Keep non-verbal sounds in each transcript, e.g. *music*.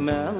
mel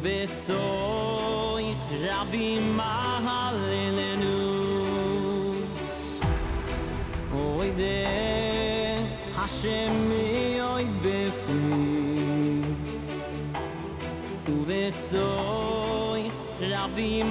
וסוי רבי מהלילנו אוי Hashem השמי אוי בפני וסוי רבי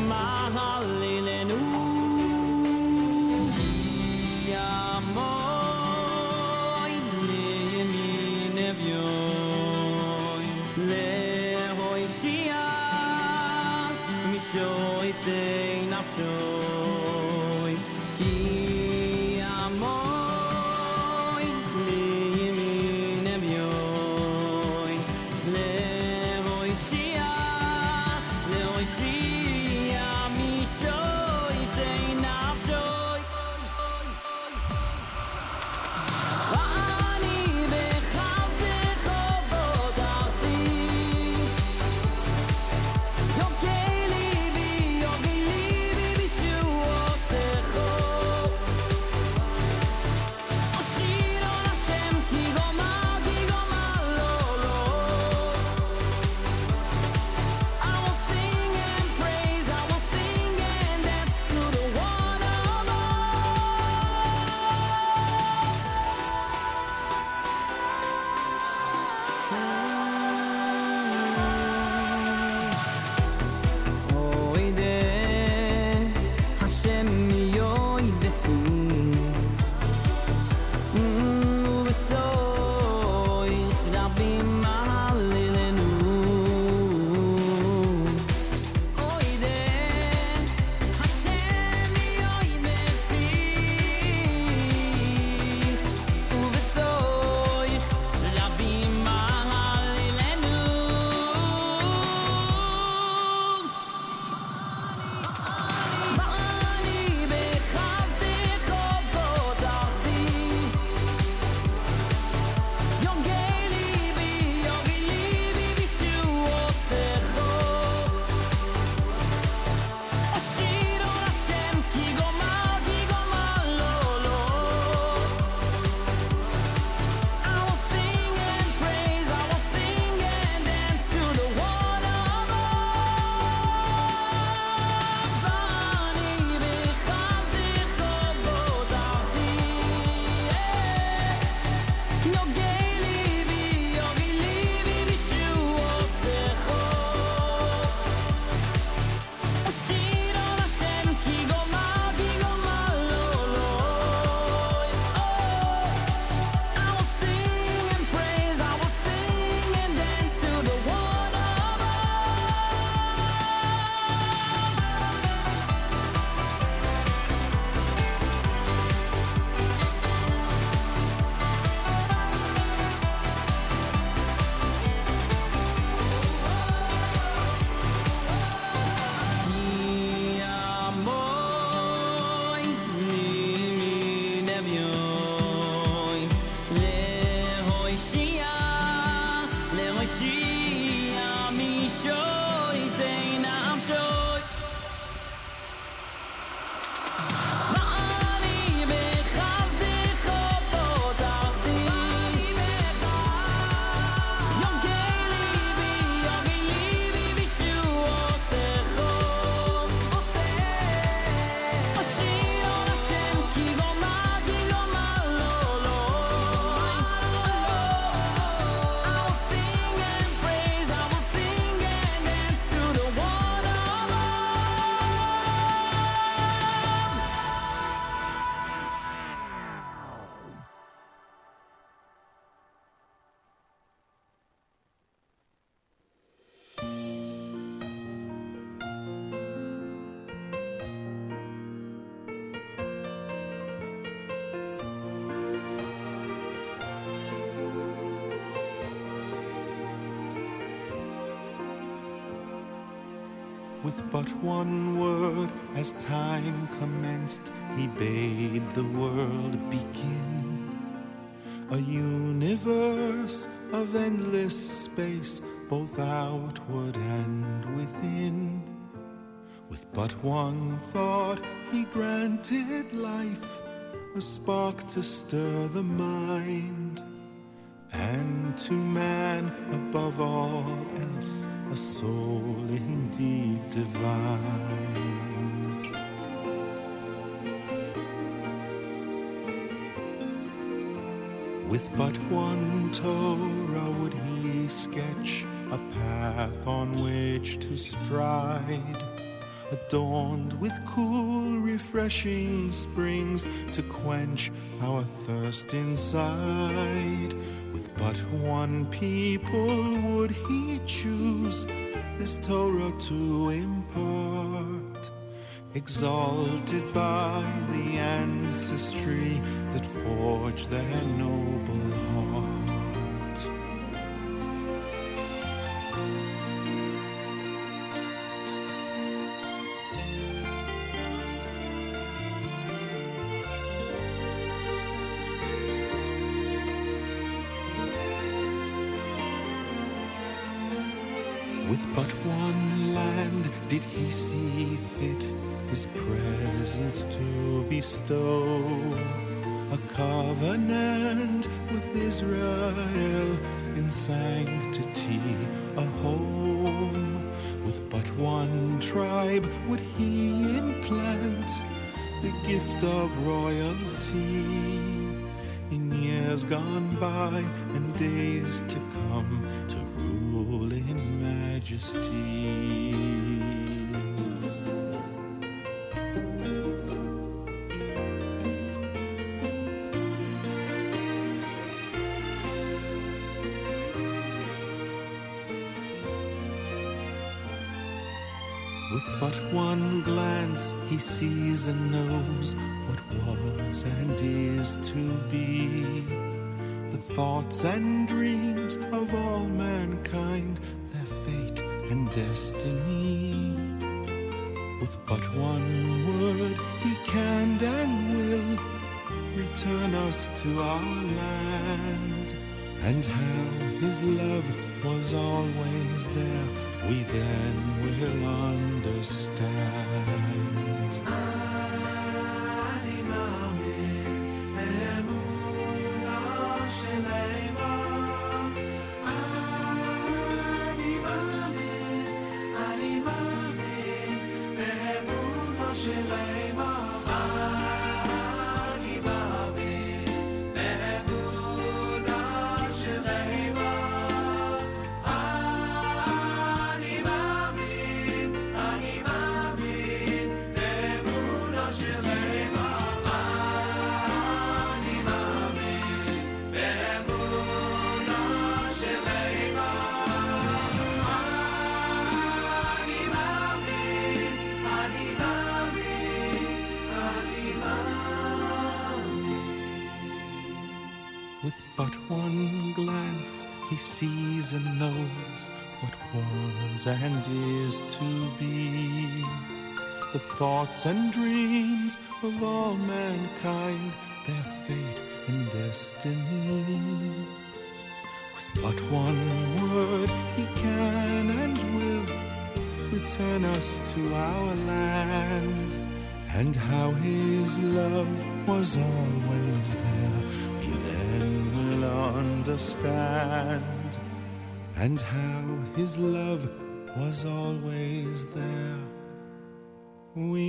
one word as time commenced, he bade the world begin. A universe of endless space, both outward and within. With but one thought, he granted life, a spark to stir the mind, and to man above all else, a soul indeed divine. With but one Torah would he sketch a path on which to stride adorned with cool, refreshing springs to quench our thirst inside. With but one people would he choose this Torah to impart, exalted by the ancestry that forged their noble but one land did he see fit his presence to bestow. A covenant with Israel in sanctity, a home. With but one tribe would he implant the gift of royalty. In years gone by and days to come to majesty. With but one glance, he sees and knows what was and is to be. The thoughts and dreams of all mankind, destiny. With but one word, he can and will return us to our land. And how his love was always there, we then will understand. With and is to be. The thoughts and dreams of all mankind, their fate and destiny. With but one word, he can and will return us to our land. And how his love was always there, we then will understand. And how his love was always there, we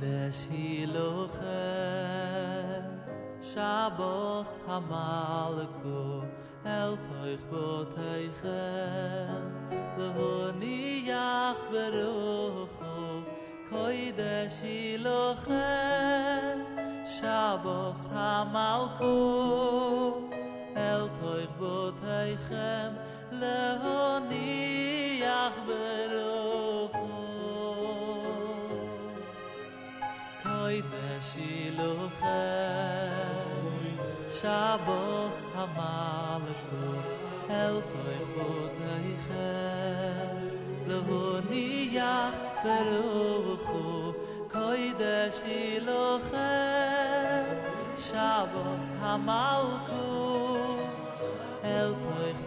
beshilocha shabos hamalko el toykh botaykh lehoni yakh berokh koyde shilocha shabos hamalko el toykh botaykh Shabbos ha-malachu El-toich bo-teichem Lehu-niyach beruchu Koidesh ilochem Shabbos ha-malachu El-toich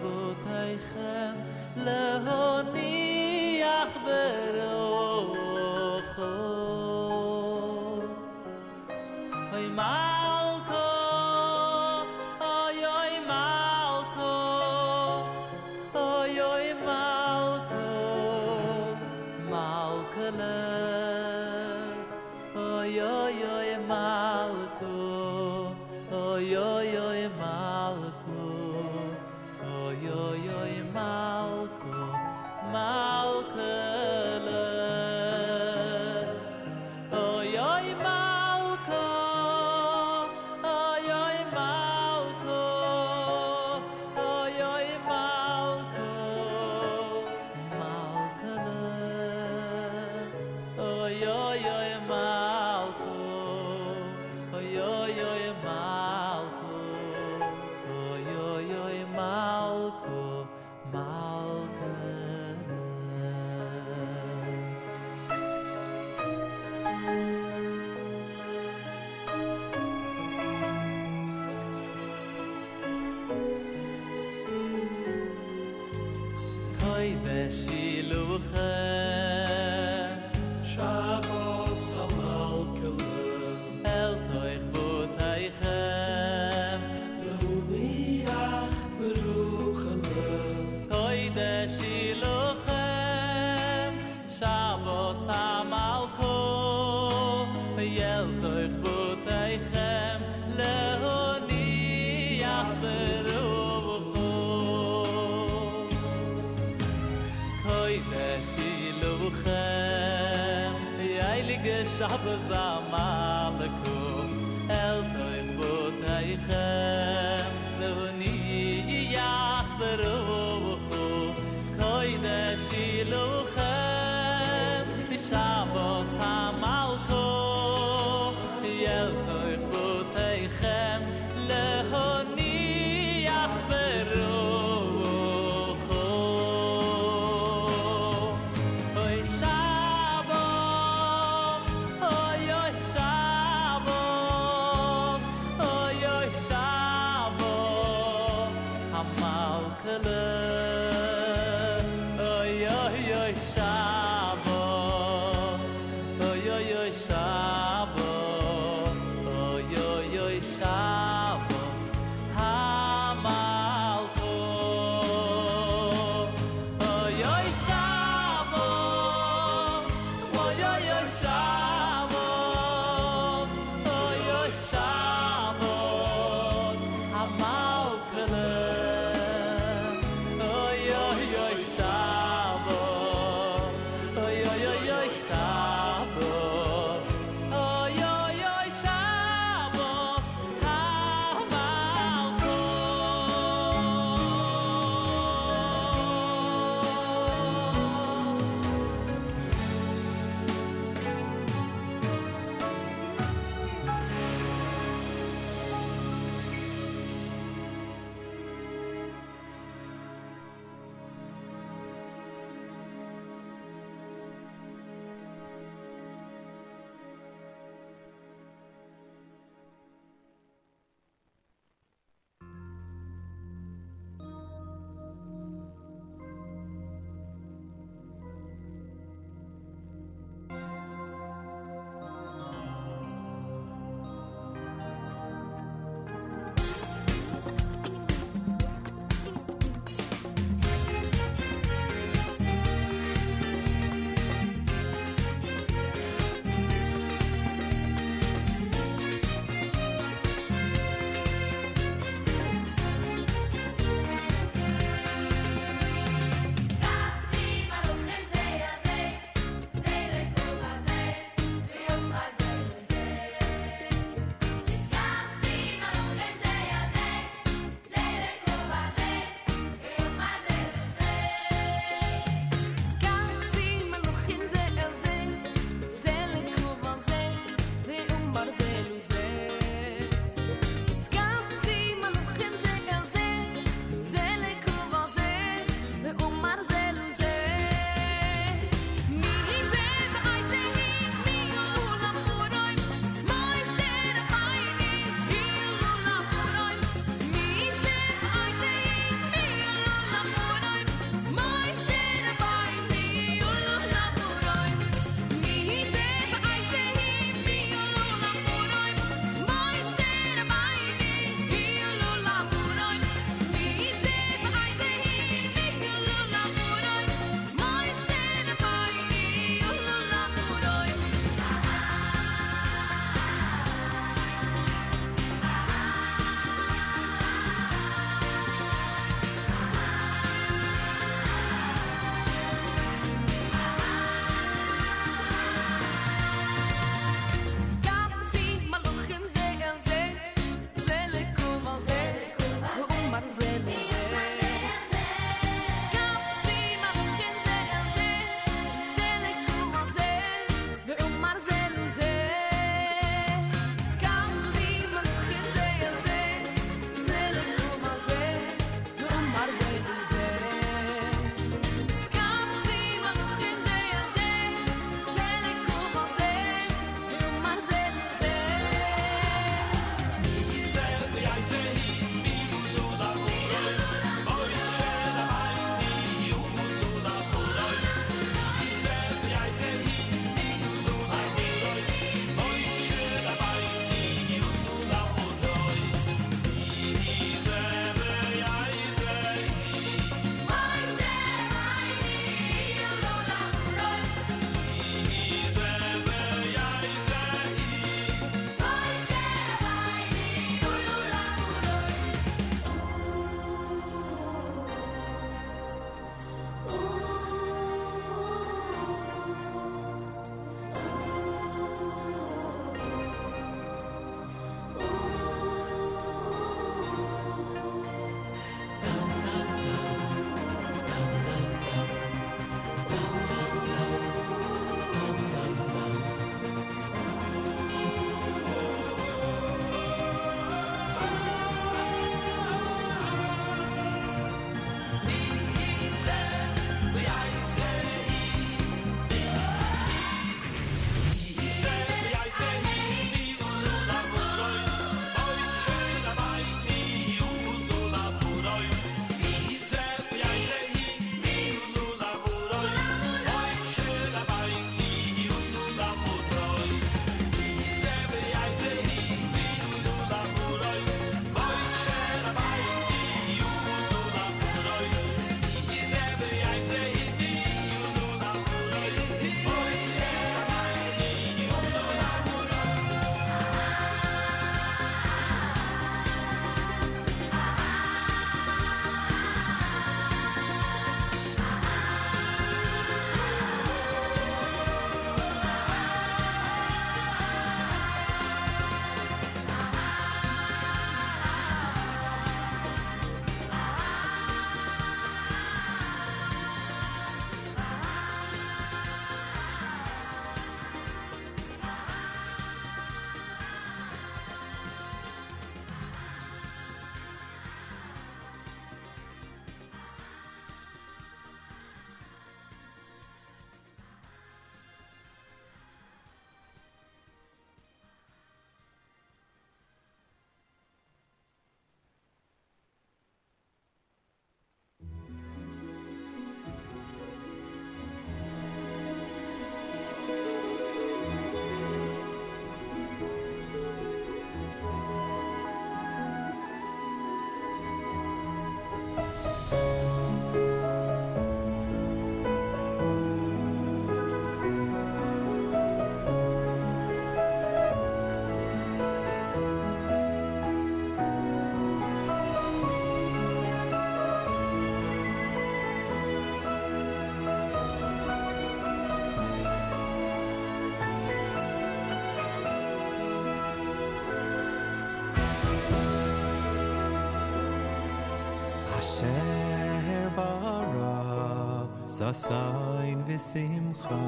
sasain v'simcha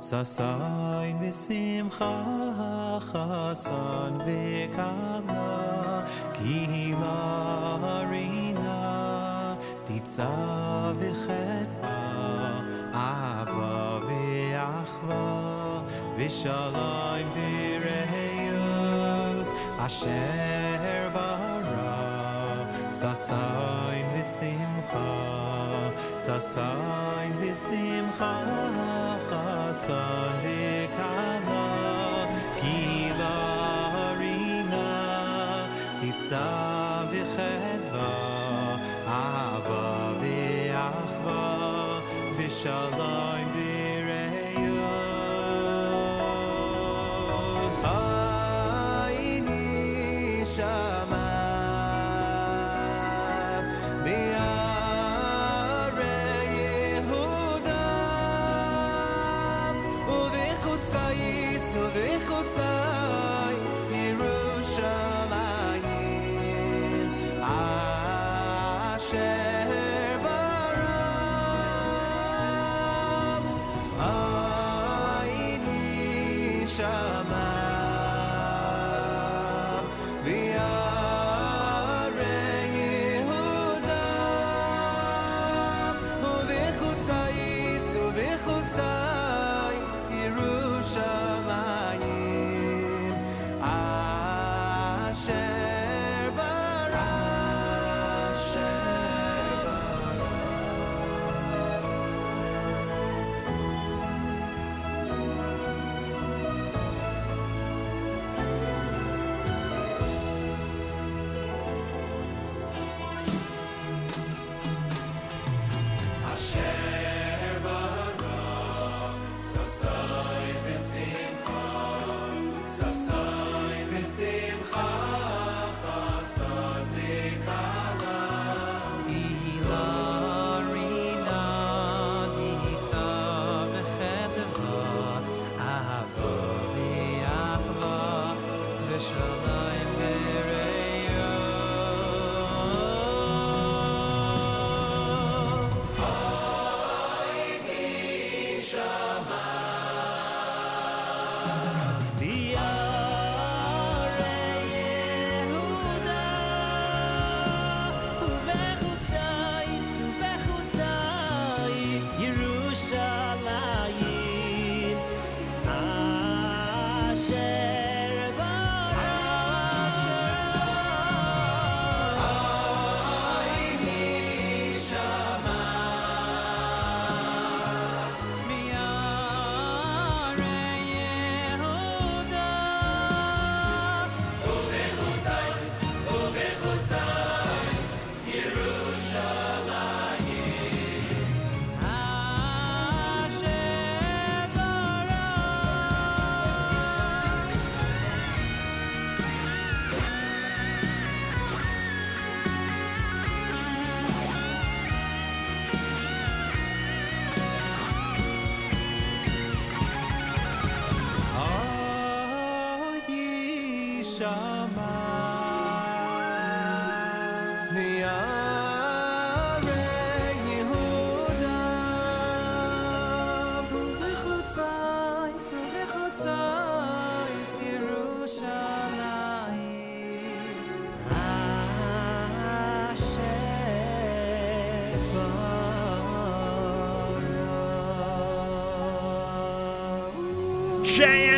sasain v'simcha chasan v'kala kihila harina titza v'chetva ava v'achva v'shalayim v'reyos asher bara sasain ושמחה ששיים ושמחה חסן וכלה קהילה רינה תצא וחדווה אהבה ואחווה ושלום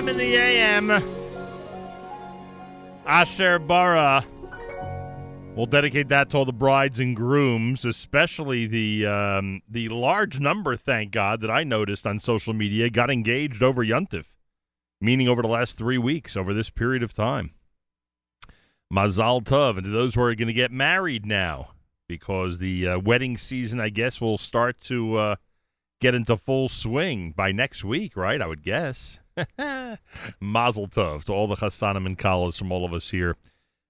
In the AM. Asher Bara. We'll dedicate that to all the brides and grooms, especially the um, the large number, thank God, that I noticed on social media got engaged over Yuntif, meaning over the last three weeks, over this period of time. Mazal Tov, and to those who are going to get married now, because the uh, wedding season, I guess, will start to uh, get into full swing by next week, right? I would guess. *laughs* Mazel Tov to all the Chassanim and Kalas from all of us here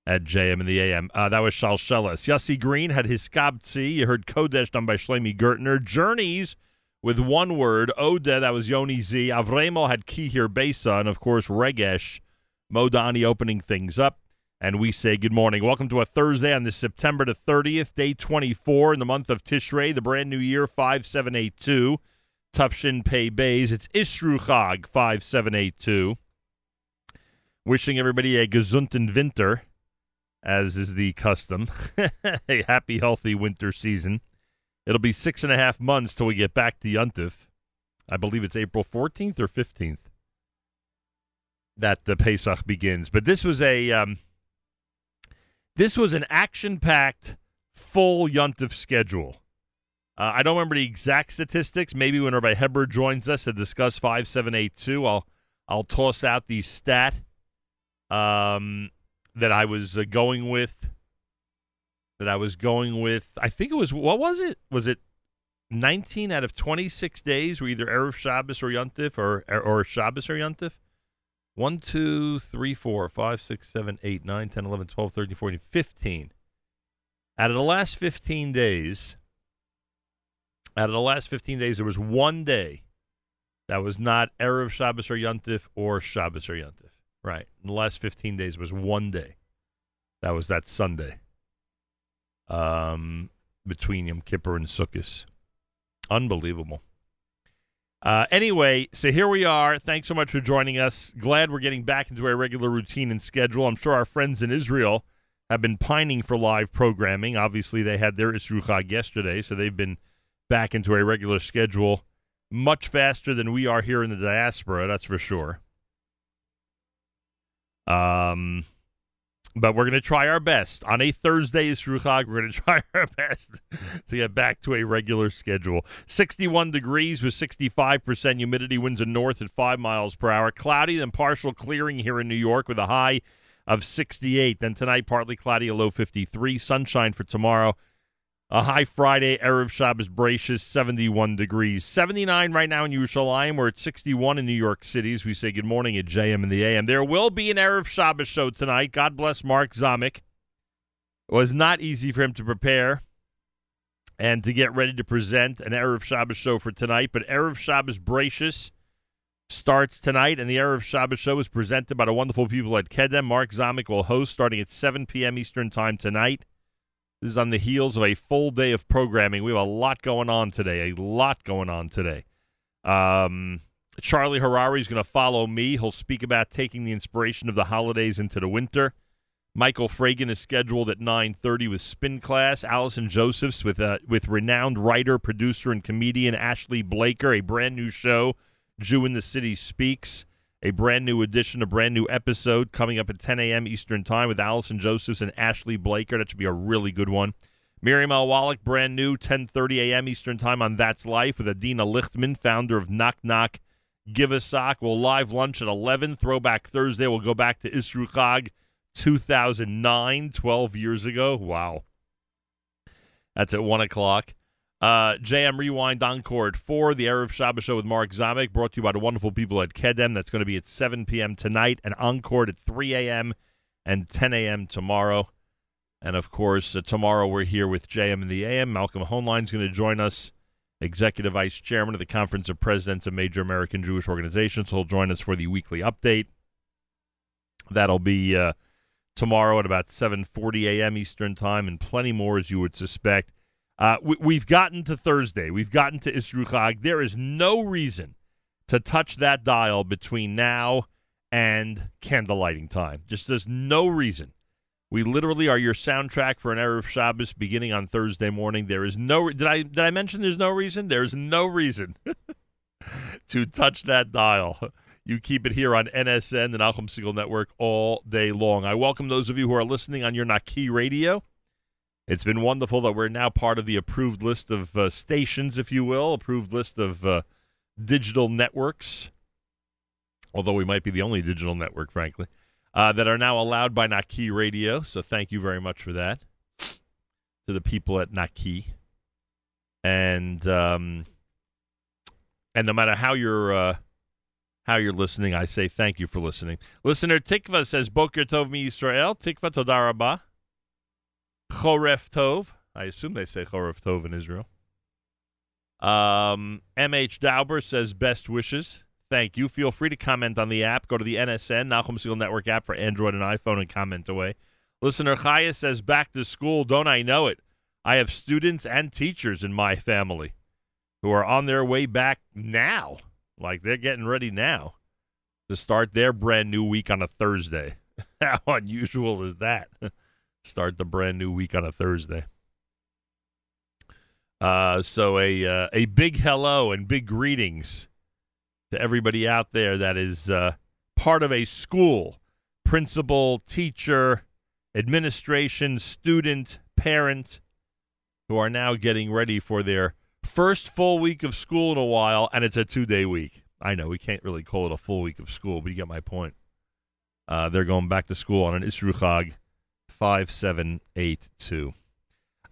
at JM and the AM. Uh, that was Shal Shalshelis. Yossi Green had his Skabtzi. You heard Kodesh done by Shlomi Gertner. Journeys with one word. Ode, that was Yoni Z. Avremo had Kihir Besa. And, of course, Regesh, Modani opening things up. And we say good morning. Welcome to a Thursday on this September the 30th, day 24 in the month of Tishrei, the brand new year 5782. Tufshin Pei Bays. It's Isru Chag 5782. Wishing everybody a gesunden winter, as is the custom. *laughs* a happy, healthy winter season. It'll be six and a half months till we get back to Yuntif. I believe it's April 14th or 15th that the Pesach begins. But this was a um, this was an action-packed, full Yuntif schedule. Uh, I don't remember the exact statistics. Maybe when Rabbi Heber joins us to discuss five seven eight two, I'll I'll toss out the stat um, that I was uh, going with. That I was going with. I think it was what was it? Was it 19 out of 26 days were either Erev Shabbos or Yontif or or Shabbos or Yontif? 1, 2, 3, 4, 5, 6, 7, 8, 9, 10, 11, 12, 13, 14, 15. Out of the last 15 days, out of the last 15 days, there was one day that was not Erev Shabbos or Yontif or Shabbos or Yontif. Right. In the last 15 days was one day. That was that Sunday um, between Yom Kippur and Sukkot. Unbelievable. Uh, anyway, so here we are. Thanks so much for joining us. Glad we're getting back into our regular routine and schedule. I'm sure our friends in Israel have been pining for live programming. Obviously, they had their Isru Chag yesterday, so they've been back into a regular schedule much faster than we are here in the diaspora, that's for sure. Um, but we're going to try our best. On a Thursday, Isru Chag, we're going *laughs* to try our best to get back to a regular schedule. 61 degrees with 65% humidity, winds in north at 5 miles per hour. Cloudy, then partial clearing here in New York with a high of 68. Then tonight, partly cloudy, a low 53. Sunshine for tomorrow. A high Friday, Erev Shabbos Bracious, 71 degrees. 79 right now in Yerushalayim. We're at 61 in New York City as we say good morning at JM and the AM. There will be an Erev Shabbos show tonight. God bless Mark Zamek. It was not easy for him to prepare and to get ready to present an Erev Shabbos show for tonight, but Erev Shabbos Bracious starts tonight, and the Erev Shabbos show is presented by the wonderful people at Kedem. Mark Zamek will host starting at 7 p.m. Eastern Time tonight. This is on the heels of a full day of programming. We have a lot going on today. A lot going on today. Um, Charlie Harary is going to follow me. He'll speak about taking the inspiration of the holidays into the winter. Michael Fragin is scheduled at 9:30 with Spin Class. Allison Josephs with uh, with renowned writer, producer, and comedian Ashley Blaker. A brand new show, Jew in the City Speaks a brand new edition, a brand new episode coming up at 10 a.m. Eastern Time with Allison Josephs and Ashley Blaker. That should be a really good one. Miriam Al Wallach, brand new, 10:30 a.m. Eastern Time on That's Life with Adina Lichtman, founder of Knock Knock Give a Sock. We'll live lunch at 11. Throwback Thursday. We'll go back to Isru Chag 2009, 12 years ago. Wow. That's at 1 o'clock. Uh, JM Rewind Encore at 4. The Erev Shabbos Show with Mark Zamek, brought to you by the wonderful people at Kedem. That's going to be at 7 p.m. tonight, and Encore at 3 a.m. and 10 a.m. tomorrow. And of course, uh, tomorrow we're here with JM in the AM. Malcolm Hoenlein is going to join us, Executive Vice Chairman of the Conference of Presidents of Major American Jewish Organizations. He'll join us for the weekly update. That'll be uh, tomorrow at about 7:40 a.m. Eastern Time, and plenty more, as you would suspect. Uh, we, have gotten to Thursday. We've gotten to Isru Chag. There is no reason to touch that dial between now and candlelighting time. Just there's no reason. We literally are your soundtrack for an Erev Shabbos beginning on Thursday morning. There is no did I did I mention there's no reason? There's no reason *laughs* to touch that dial. You keep it here on NSN, the Nachum Segal Network, all day long. I welcome those of you who are listening on your Naki radio. It's been wonderful that we're now part of the approved list of uh, stations, if you will, approved list of uh, digital networks, although we might be the only digital network, frankly, uh, that are now allowed by Naki Radio. So thank you very much for that to the people at Naki. And um, and no matter how you're uh, how you're listening, I say thank you for listening. Listener Tikva says Boker Tov mi Israel. Tikva Todarabah. Choref Tov. I assume they say Choref Tov in Israel. Um, M.H. Dauber says best wishes. Thank you. Feel free to comment on the app. Go to the NSN, Nachum Segal Network app for Android and iPhone and comment away. Listener Chaya says, back to school. Don't I know it? I have students and teachers in my family who are on their way back now. Like they're getting ready now to start their brand new week on a Thursday. *laughs* How unusual is that? *laughs* start the brand new week on a Thursday. Uh, so a uh, a big hello and big greetings to everybody out there that is uh, part of a school, principal, teacher, administration, student, parent, who are now getting ready for their first full week of school in a while, and it's a two day week. I know we can't really call it a full week of school, but you get my point. Uh, they're going back to school on an Isru Chag 5782.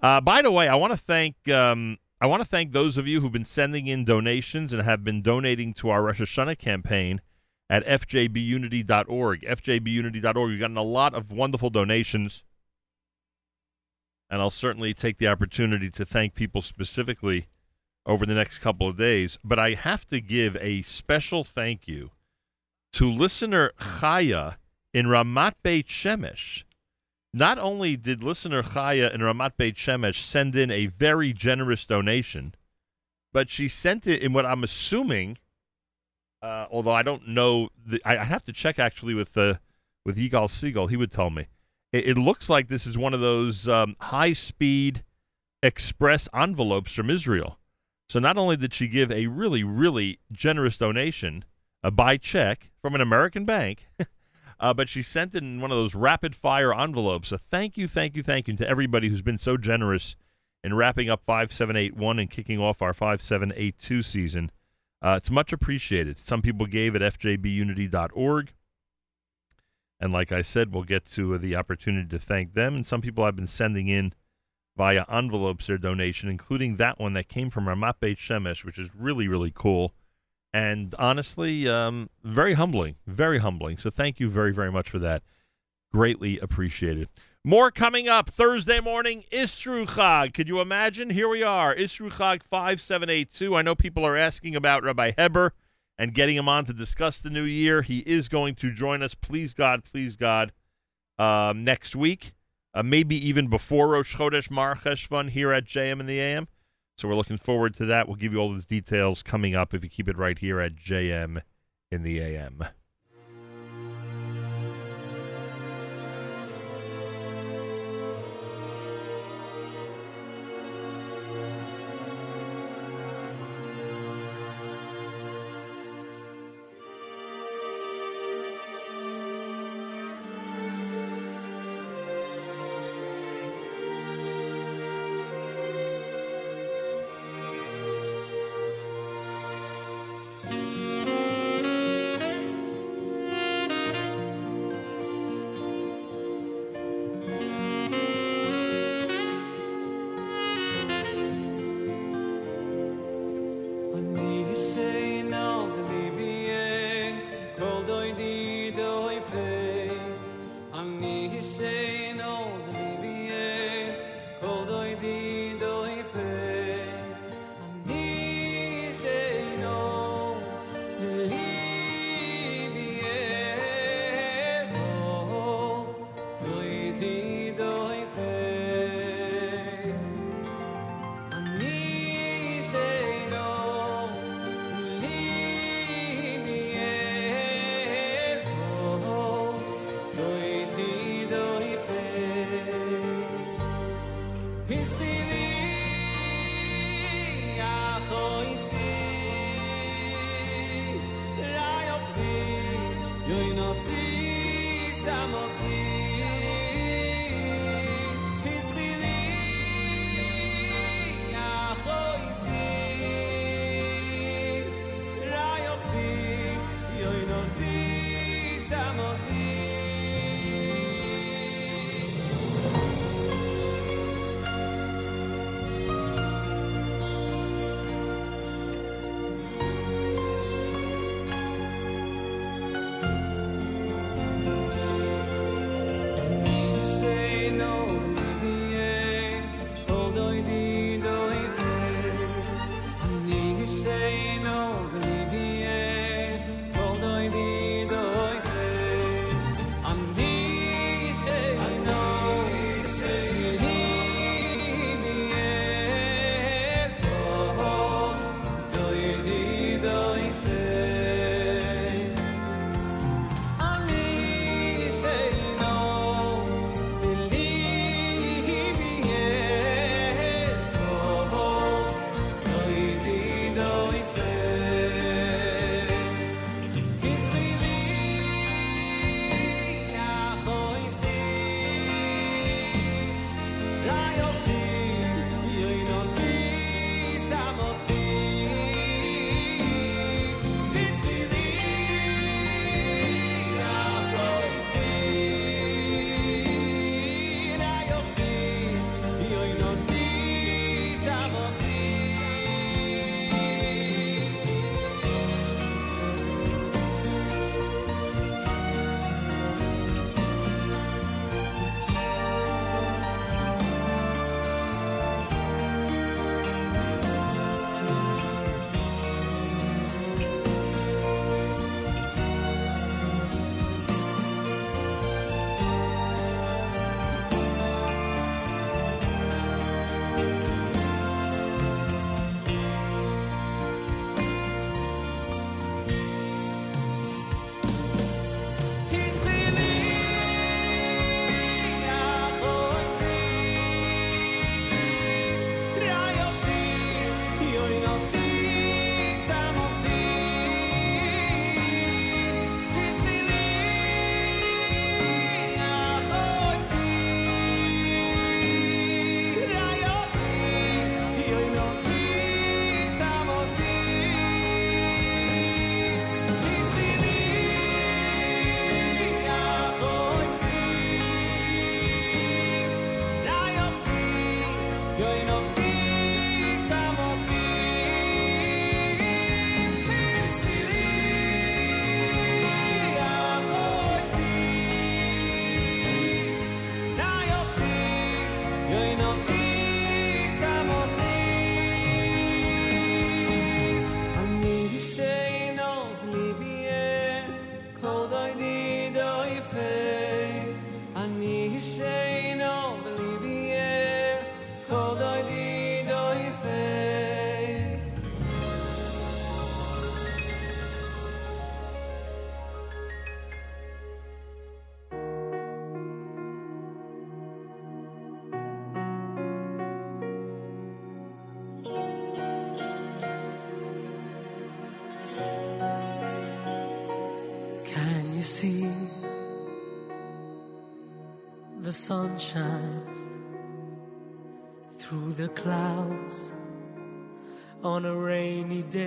Uh, by the way, I want to thank um, I want to thank those of you who've been sending in donations and have been donating to our Rosh Hashanah campaign at fjbunity.org. fjbunity.org. We've gotten a lot of wonderful donations, and I'll certainly take the opportunity to thank people specifically over the next couple of days. But I have to give a special thank you to listener Chaya in Ramat Beit Shemesh. Not only did listener Chaya in Ramat Beit Shemesh send in a very generous donation, but she sent it in what I'm assuming, uh, although I don't know, the, I, I have to check actually with the with Yigal Siegel. He would tell me. It, it looks like this is one of those um, high speed express envelopes from Israel. So not only did she give a really really generous donation uh, by check from an American bank. *laughs* Uh, but she sent it in one of those rapid fire envelopes. So thank you, thank you, thank you to everybody who's been so generous in wrapping up 5781 and kicking off our 5782 season. Uh, it's much appreciated. Some people gave at fjbunity.org. And like I said, we'll get to uh, the opportunity to thank them. And some people have been sending in via envelopes their donation, including that one that came from Ramat Beit Shemesh, which is really, really cool and honestly, um, very humbling, very humbling. So thank you very, very much for that. Greatly appreciated. More coming up Thursday morning, Isru Chag. Could you imagine? Here we are, Isru Chag 5782. I know people are asking about Rabbi Heber and getting him on to discuss the new year. He is going to join us, please God, please God, um, next week. Uh, maybe even before Rosh Chodesh Mar Cheshvan here at JM in the AM. So we're looking forward to that. We'll give you all those details coming up if you keep it right here at JM in the AM. I'm a free sunshine through the clouds on a rainy day?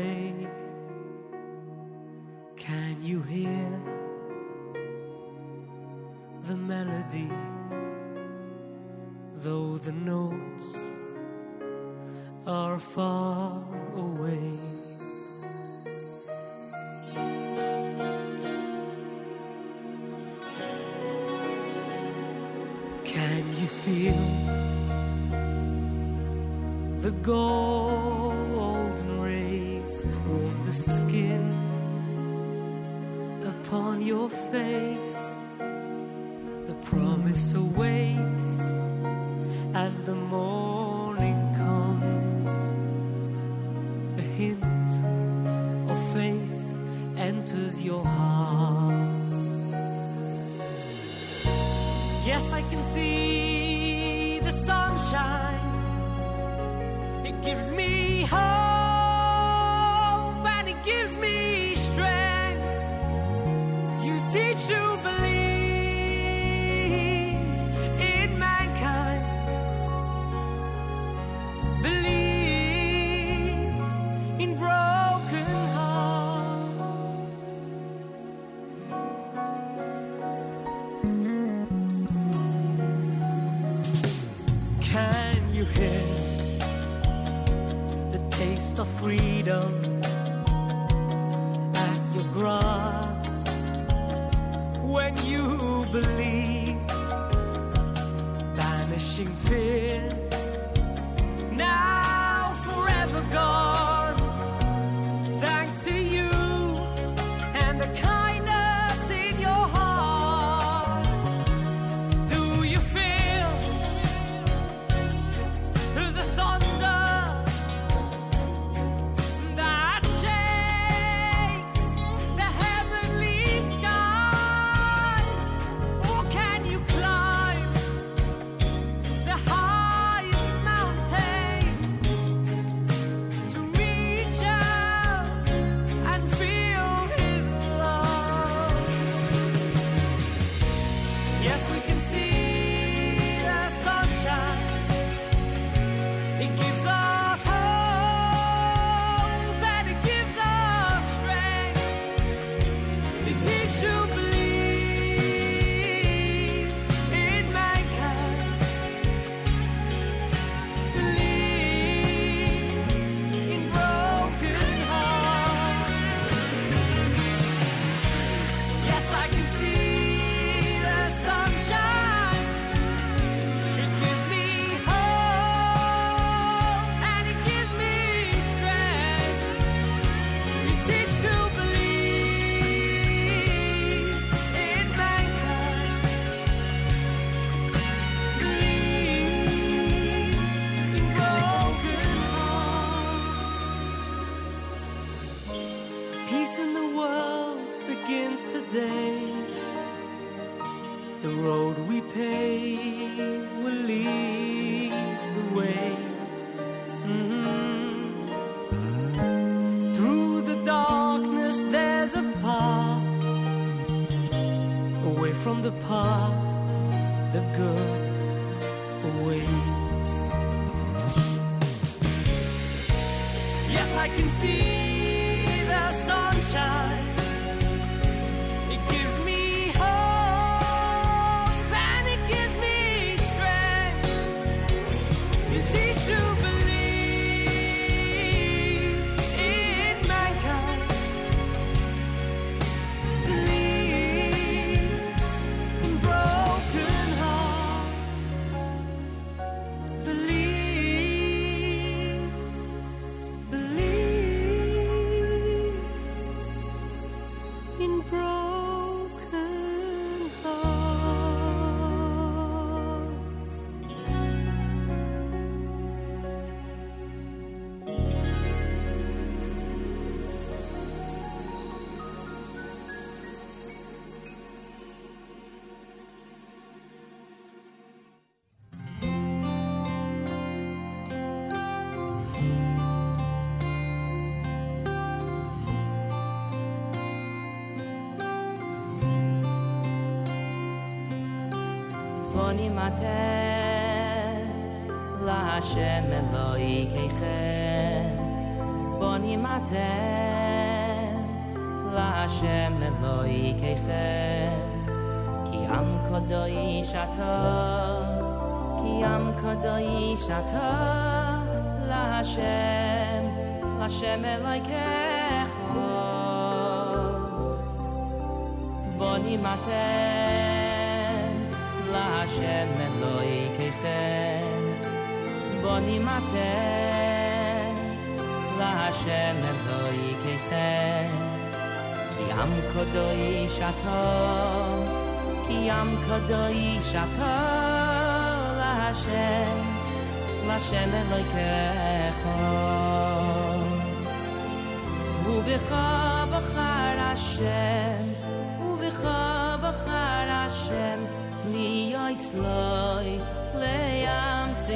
atem la shem loy kechem ki am kodoy shata ki am kodoy shata la shem la shem loy kadoi shata ki am kadoi shata lashen shen la shen le ke kho u ve kha ba shen u ve kha ba shen li yis le am se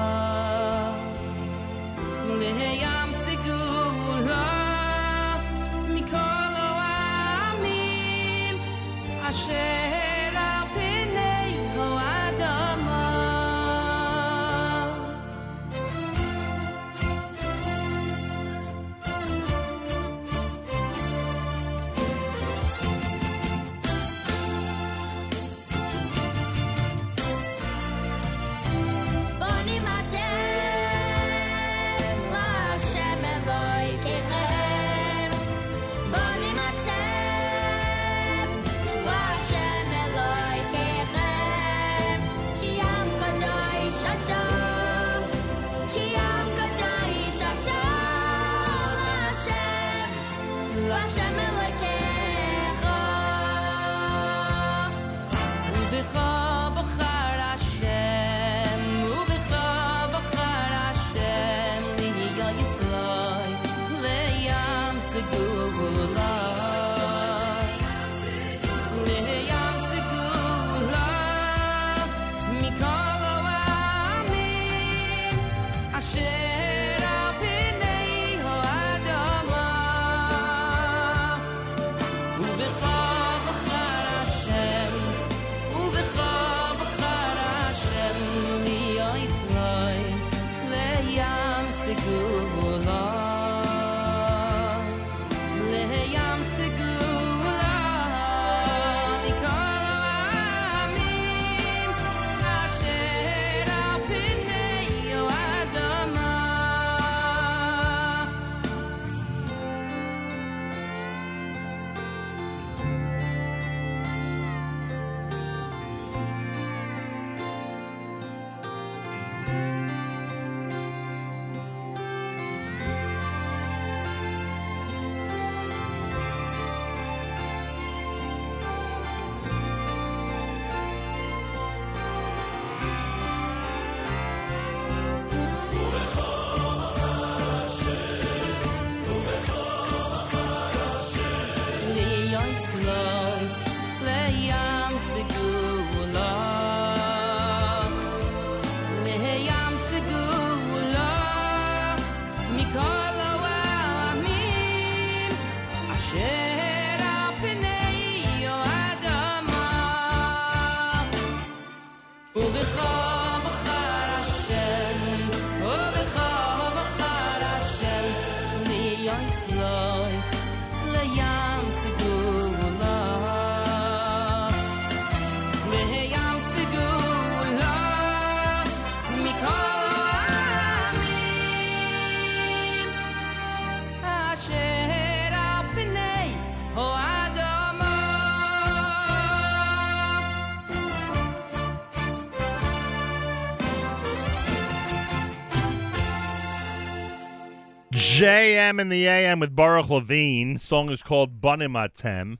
JM in the AM with Baruch Levine. Song is called Bonimatem.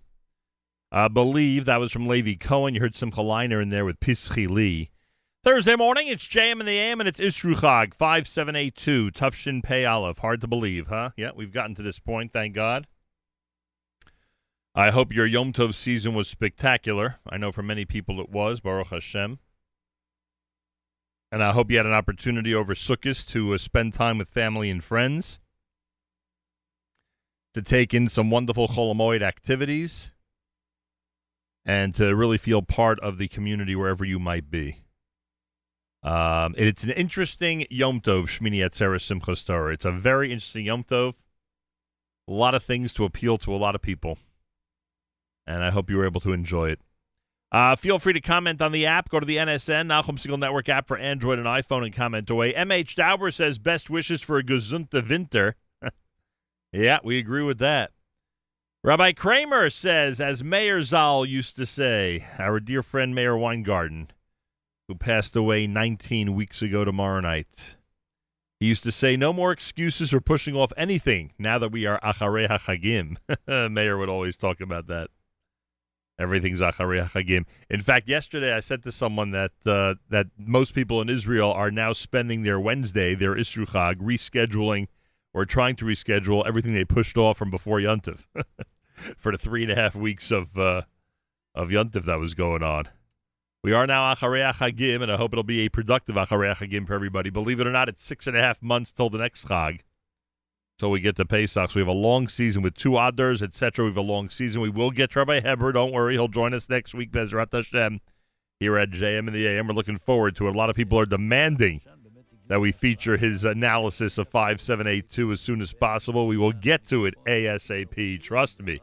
I believe that was from Levy Cohen. You heard some Liner in there with Pischi Lee. Thursday morning, it's JM in the AM and it's Isruchag 5782, Tufshin Pei Aleph. Hard to believe, huh? Yeah, we've gotten to this point, thank God. I hope your Yom Tov season was spectacular. I know for many people it was, Baruch Hashem. And I hope you had an opportunity over Sukkot to uh, spend time with family and friends to take in some wonderful Cholamoid activities, and to really feel part of the community wherever you might be. Um, it's an interesting Yom Tov, Shmini Atzeres Simchas Torah. It's a very interesting Yom Tov. A lot of things to appeal to a lot of people. And I hope you were able to enjoy it. Uh, feel free to comment on the app. Go to the NSN, Nachum Segal Network app for Android and iPhone and comment away. MH Dauber says, best wishes for a gesunte winter. Yeah, we agree with that. Rabbi Kramer says, as Meir Zal used to say, our dear friend Meir Weingarten, who passed away 19 weeks ago tomorrow night. He used to say, no more excuses for pushing off anything now that we are Acharei HaChagim. *laughs* Meir would always talk about that. Everything's Acharei HaChagim. In fact, yesterday I said to someone that uh, that most people in Israel are now spending their Wednesday, their Isruchag, rescheduling or trying to reschedule everything they pushed off from before Yontif *laughs* for the three and a half weeks of uh, of Yontif that was going on. We are now Acharei Chagim, and I hope it'll be a productive Acharei Chagim for everybody. Believe it or not, it's six and a half months till the next Chag. Till we get to Pesach. So we have a long season with two Adars, etc. We have a long season. We will get Rabbi Heber. Don't worry. He'll join us next week, Bezrat Hashem, here at JM in the AM. We're looking forward to it. A lot of people are demanding that we feature his analysis of 5782 as soon as possible. We will get to it ASAP. Trust me.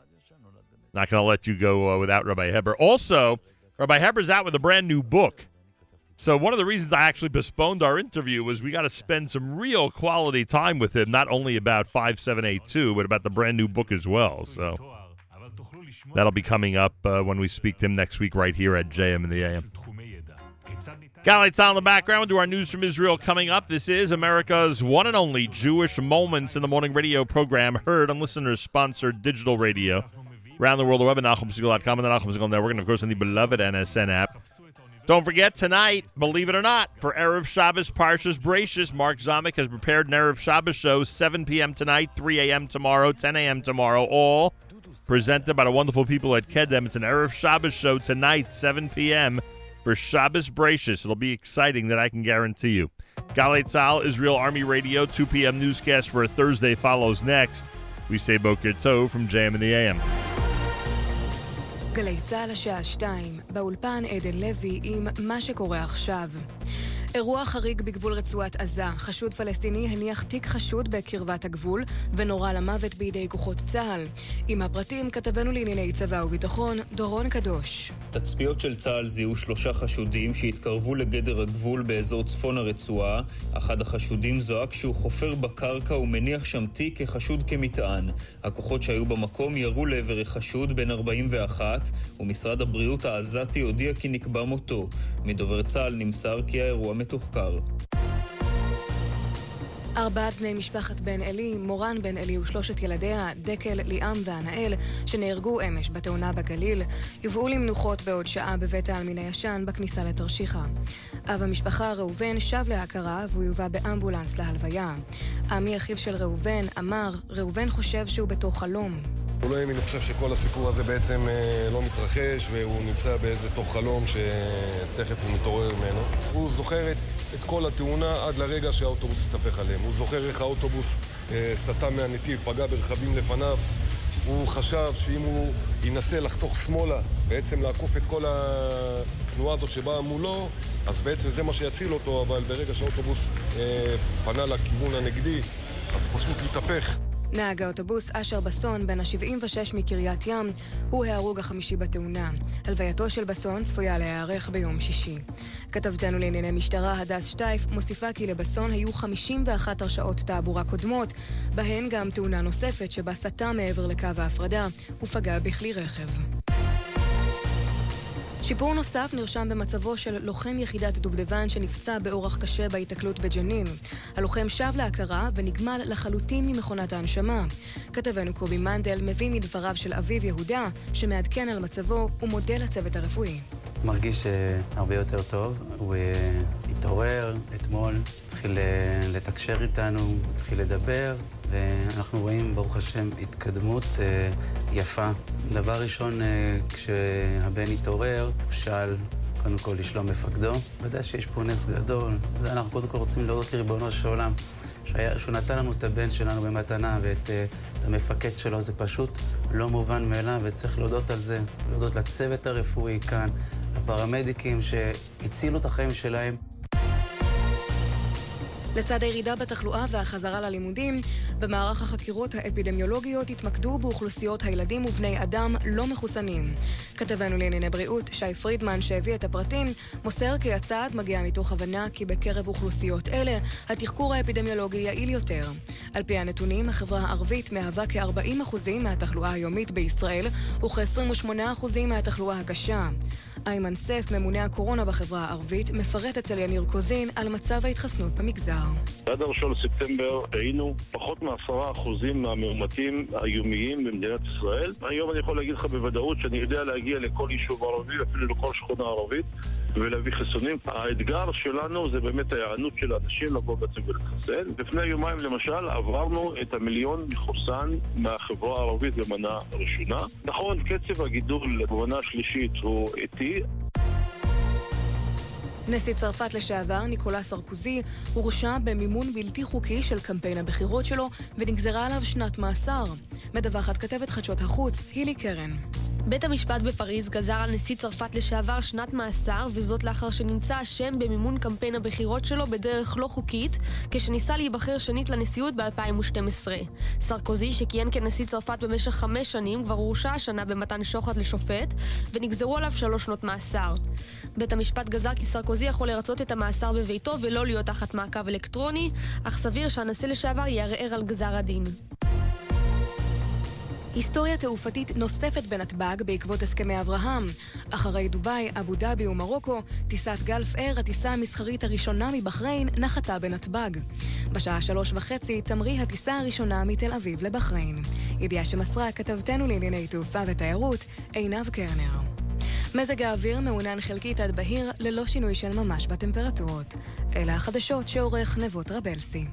Not going to let you go uh, without Rabbi Heber. Also, Rabbi Heber's out with a brand new book. So one of the reasons I actually postponed our interview was we got to spend some real quality time with him, not only about 5782, but about the brand new book as well. So that'll be coming up uh, when we speak to him next week right here at JM in the AM. Galites on the background. We'll do our news from Israel coming up. This is America's one and only Jewish Moments in the Morning radio program, heard on listeners sponsored digital radio around the world. The web at NachumSegal.com and the Nachum Segal Network, and of course on the beloved NSN app. Don't forget tonight, believe it or not, for Erev Shabbos Parshas Bereshis, Mark Zamek has prepared an Erev Shabbos show, 7 p.m. tonight, 3 a.m. tomorrow, 10 a.m. tomorrow, all presented by the wonderful people at Kedem. It's an Erev Shabbos show tonight, 7 p.m for Shabbos Bereshis. It'll be exciting that I can guarantee you. Galei Tzahal, Israel Army Radio, 2 p.m. newscast for Thursday follows next. We say Boker Tov from JM in the AM. גלי צה"ל השעה 2, באולפן עדן לוי עם מה שקורה עכשיו. אירוע חריג בגבול רצועת עזה. חשוד פלסטיני הניח תיק חשוד בקרבת הגבול ונורה למוות בידי כוחות צה"ל. עם הפרטים כתבנו לענייני צבא וביטחון, דורון קדוש. תצפיות של צה"ל זיהו שלושה חשודים שהתקרבו לגדר הגבול באזור צפון הרצועה. אחד החשודים זועק שהוא חופר בקרקע ומניח שם תיק כחשוד כמטען. הכוחות שהיו במקום ירו לעבר החשוד בן 41, ומשרד הבריאות העזתי הודיע כי נקבע מותו. מדובר צה"ל נמסר כי האירוע מתוחקר. ארבעת בני משפחת בן אלי, מורן בן אלי ושלושת ילדיה, דקל, ליאם וענאל, שנהרגו אמש בתאונה בגליל, יובאו למנוחות בעוד שעה בבית העלמין הישן בכניסה לתרשיחא. אב המשפחה ראובן שב להכרה והוא יובא באמבולנס להלוויה. עמי אחיו של ראובן אמר, ראובן חושב שהוא בתוך חלום. הוא לא האמין, אני חושב שכל הסיפור הזה בעצם אה, לא מתרחש והוא נמצא באיזה תוך חלום שתכף הוא מתעורר ממנו. הוא זוכר את, את כל התאונה עד לרגע שהאוטובוס התהפך עליהם. הוא זוכר איך האוטובוס אה, סטה מהנתיב, פגע ברכבים לפניו. הוא חשב שאם הוא ינסה לחתוך שמאלה, בעצם לעקוף את כל התנועה הזאת שבאה מולו, אז בעצם זה מה שיציל אותו, אבל ברגע שהאוטובוס אה, פנה לכיוון הנגדי, אז הוא פשוט התהפך. נהג האוטובוס אשר בסון, בן ה-76 מקריית ים, הוא ההרוג החמישי בתאונה. הלווייתו של בסון צפויה להיערך ביום שישי. כתבתנו לענייני משטרה, הדס שטייף, מוסיפה כי לבסון היו 51 הרשעות תעבורה קודמות, בהן גם תאונה נוספת שבה סטה מעבר לקו ההפרדה ופגע בכלי רכב. שיפור נוסף נרשם במצבו של לוחם יחידת דובדבן שנפצע באורח קשה בהיתקלות בג'נין. הלוחם שב להכרה ונגמל לחלוטין ממכונת ההנשמה. כתבנו קובי מנדל מביא מדבריו של אביב יהודה, שמעדכן על מצבו ומודה לצוות הרפואי. מרגיש אה, הרבה יותר טוב. הוא אה, התעורר אתמול, התחיל אה, לתקשר איתנו, התחיל לדבר, ואנחנו רואים, ברוך השם, התקדמות אה, יפה. דבר ראשון, אה, כשהבן התעורר, הוא שאל קודם כל לשלום מפקדו. ודאי שיש פה נס גדול. אנחנו קודם כל רוצים להודות לריבונו של עולם, שהיה, שהוא נתן לנו את הבן שלנו במתנה ואת את המפקד שלו, זה פשוט לא מובן מאליו, וצריך להודות על זה, להודות לצוות הרפואי כאן, לפרמדיקים שהצילו את החיים שלהם. לצד הירידה בתחלואה והחזרה ללימודים, במערך החקירות האפידמיולוגיות התמקדו באוכלוסיות הילדים ובני אדם לא מחוסנים. כתבנו לענייני בריאות, שי פרידמן, שהביא את הפרטים, מוסר כי הצעד מגיע מתוך הבנה כי בקרב אוכלוסיות אלה, התחקור האפידמיולוגי יעיל יותר. על פי הנתונים, החברה הערבית מהווה כ-40% מהתחלואה היומית בישראל וכ-28% מהתחלואה הקשה. איימן סף, ממונה הקורונה בחברה הערבית, מפרט אצל יניר קוזין על מצב ההתחסנות במגזר. עד הראשון לספטמבר היינו פחות מעשרה אחוזים מהמאומתים היומיים במדינת ישראל. היום אני יכול להגיד לך בוודאות שאני יודע להגיע לכל יישוב ערבי, אפילו לכל שכונה ערבית. ולהביא חיסונים. האתגר שלנו זה באמת ההיענות של האנשים לבוא בעצם ולחסן. לפני יומיים למשל עברנו את המיליון מחוסן מהחברה הערבית במנה ראשונה. נכון, קצב הגידול במנה שלישית הוא איטי. נשיא צרפת לשעבר, ניקולה סרקוזי, הורשע במימון בלתי חוקי של קמפיין הבחירות שלו ונגזרה עליו שנת מאסר. מדווחת כתבת חדשות החוץ, הילי קרן. בית המשפט בפריז גזר על נשיא צרפת לשעבר שנת מאסר, וזאת לאחר שנמצא אשם במימון קמפיין הבחירות שלו בדרך לא חוקית, כשניסה להיבחר שנית לנשיאות ב-2012. סרקוזי, שכיהן כנשיא צרפת במשך חמש שנים, כבר הורשע השנה במתן שוחד לשופט, ונגזרו עליו שלוש שנות מאסר. בית המשפט גזר כי סרקוזי יכול לרצות את המאסר בביתו ולא להיות תחת מעקב אלקטרוני, אך סביר שהנשיא לשעבר יערער על גזר הדין. היסטוריה תעופתית נוספת בנתב"ג בעקבות הסכמי אברהם. אחרי דובאי, אבו דאבי ומרוקו, טיסת גלף אייר, הטיסה המסחרית הראשונה מבחריין, נחתה בנתב"ג. בשעה שלוש וחצי תמריא הטיסה הראשונה מתל אביב לבחריין. ידיעה שמסרה כתבתנו לענייני תעופה ותיירות, עינב קרנר. מזג האוויר מעונן חלקית עד בהיר, ללא שינוי של ממש בטמפרטורות. אלה החדשות שעורך נבות רבלסי.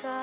God.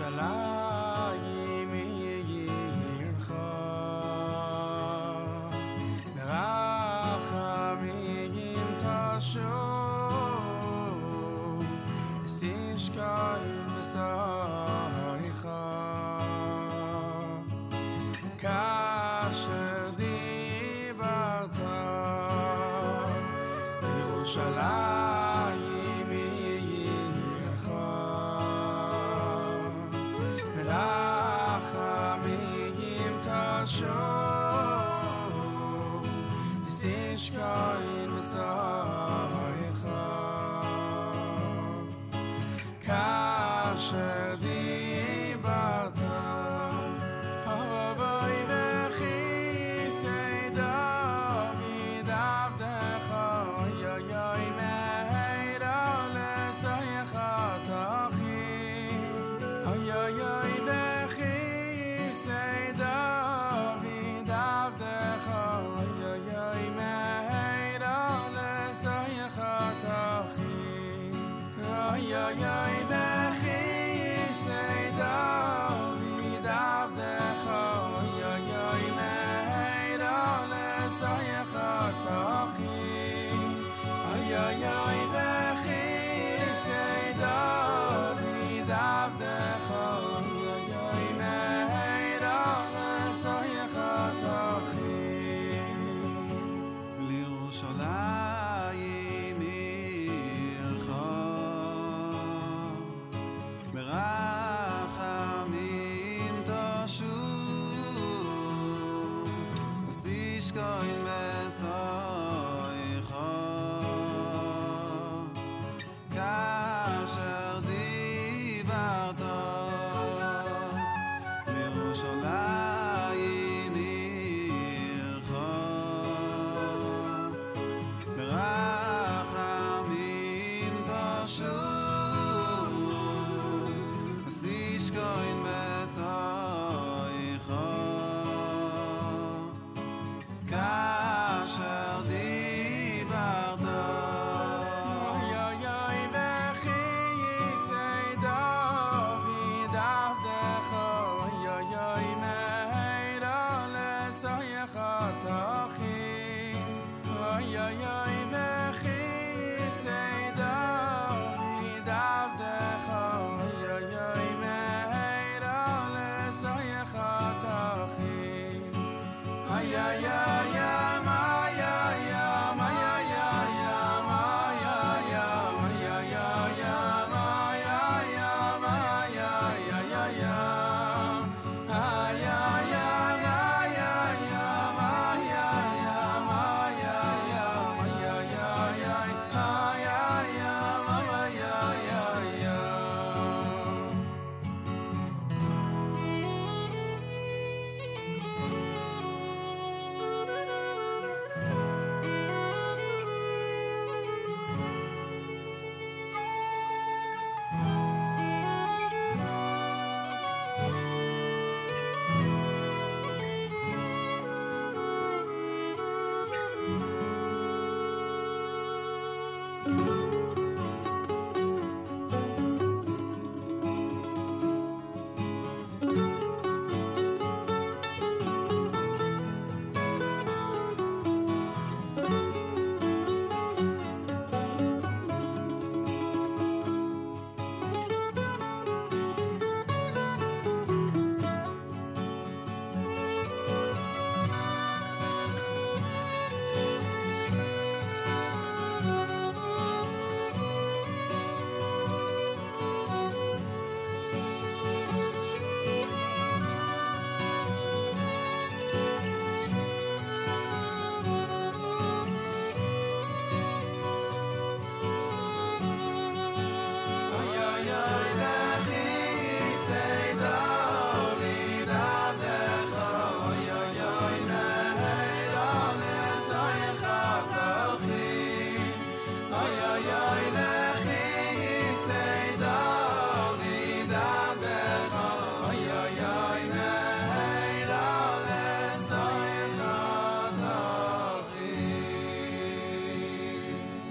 ירושלים ליי מי ייר ח רחמיר אין דער שו seen kind of the sun.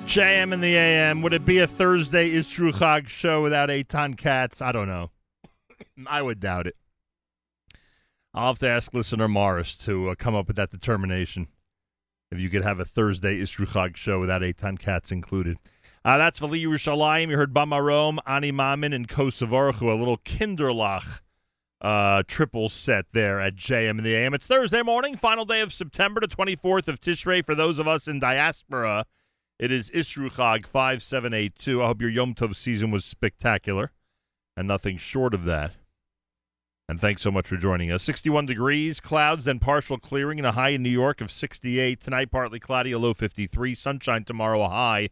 JM in the AM. Would it be a Thursday Isruchag show without Eitan Katz? I don't know. I would doubt it. I'll have to ask listener Morris to uh, come up with that determination. If you could have a Thursday Isruchag show without Eitan Katz included. Uh, that's Vali Yerushalayim. You heard Bamarom, Ani Mamin, and Kosovarchu, a little Kinderlach uh, triple set there at JM in the AM. It's Thursday morning, final day of September, the 24th of Tishrei for those of us in diaspora it is Isruchag 5782. I hope your Yom Tov season was spectacular and nothing short of that. And thanks so much for joining us. 61 degrees, clouds, then partial clearing, and a high in New York of 68. Tonight, partly cloudy, a low 53. Sunshine tomorrow, a high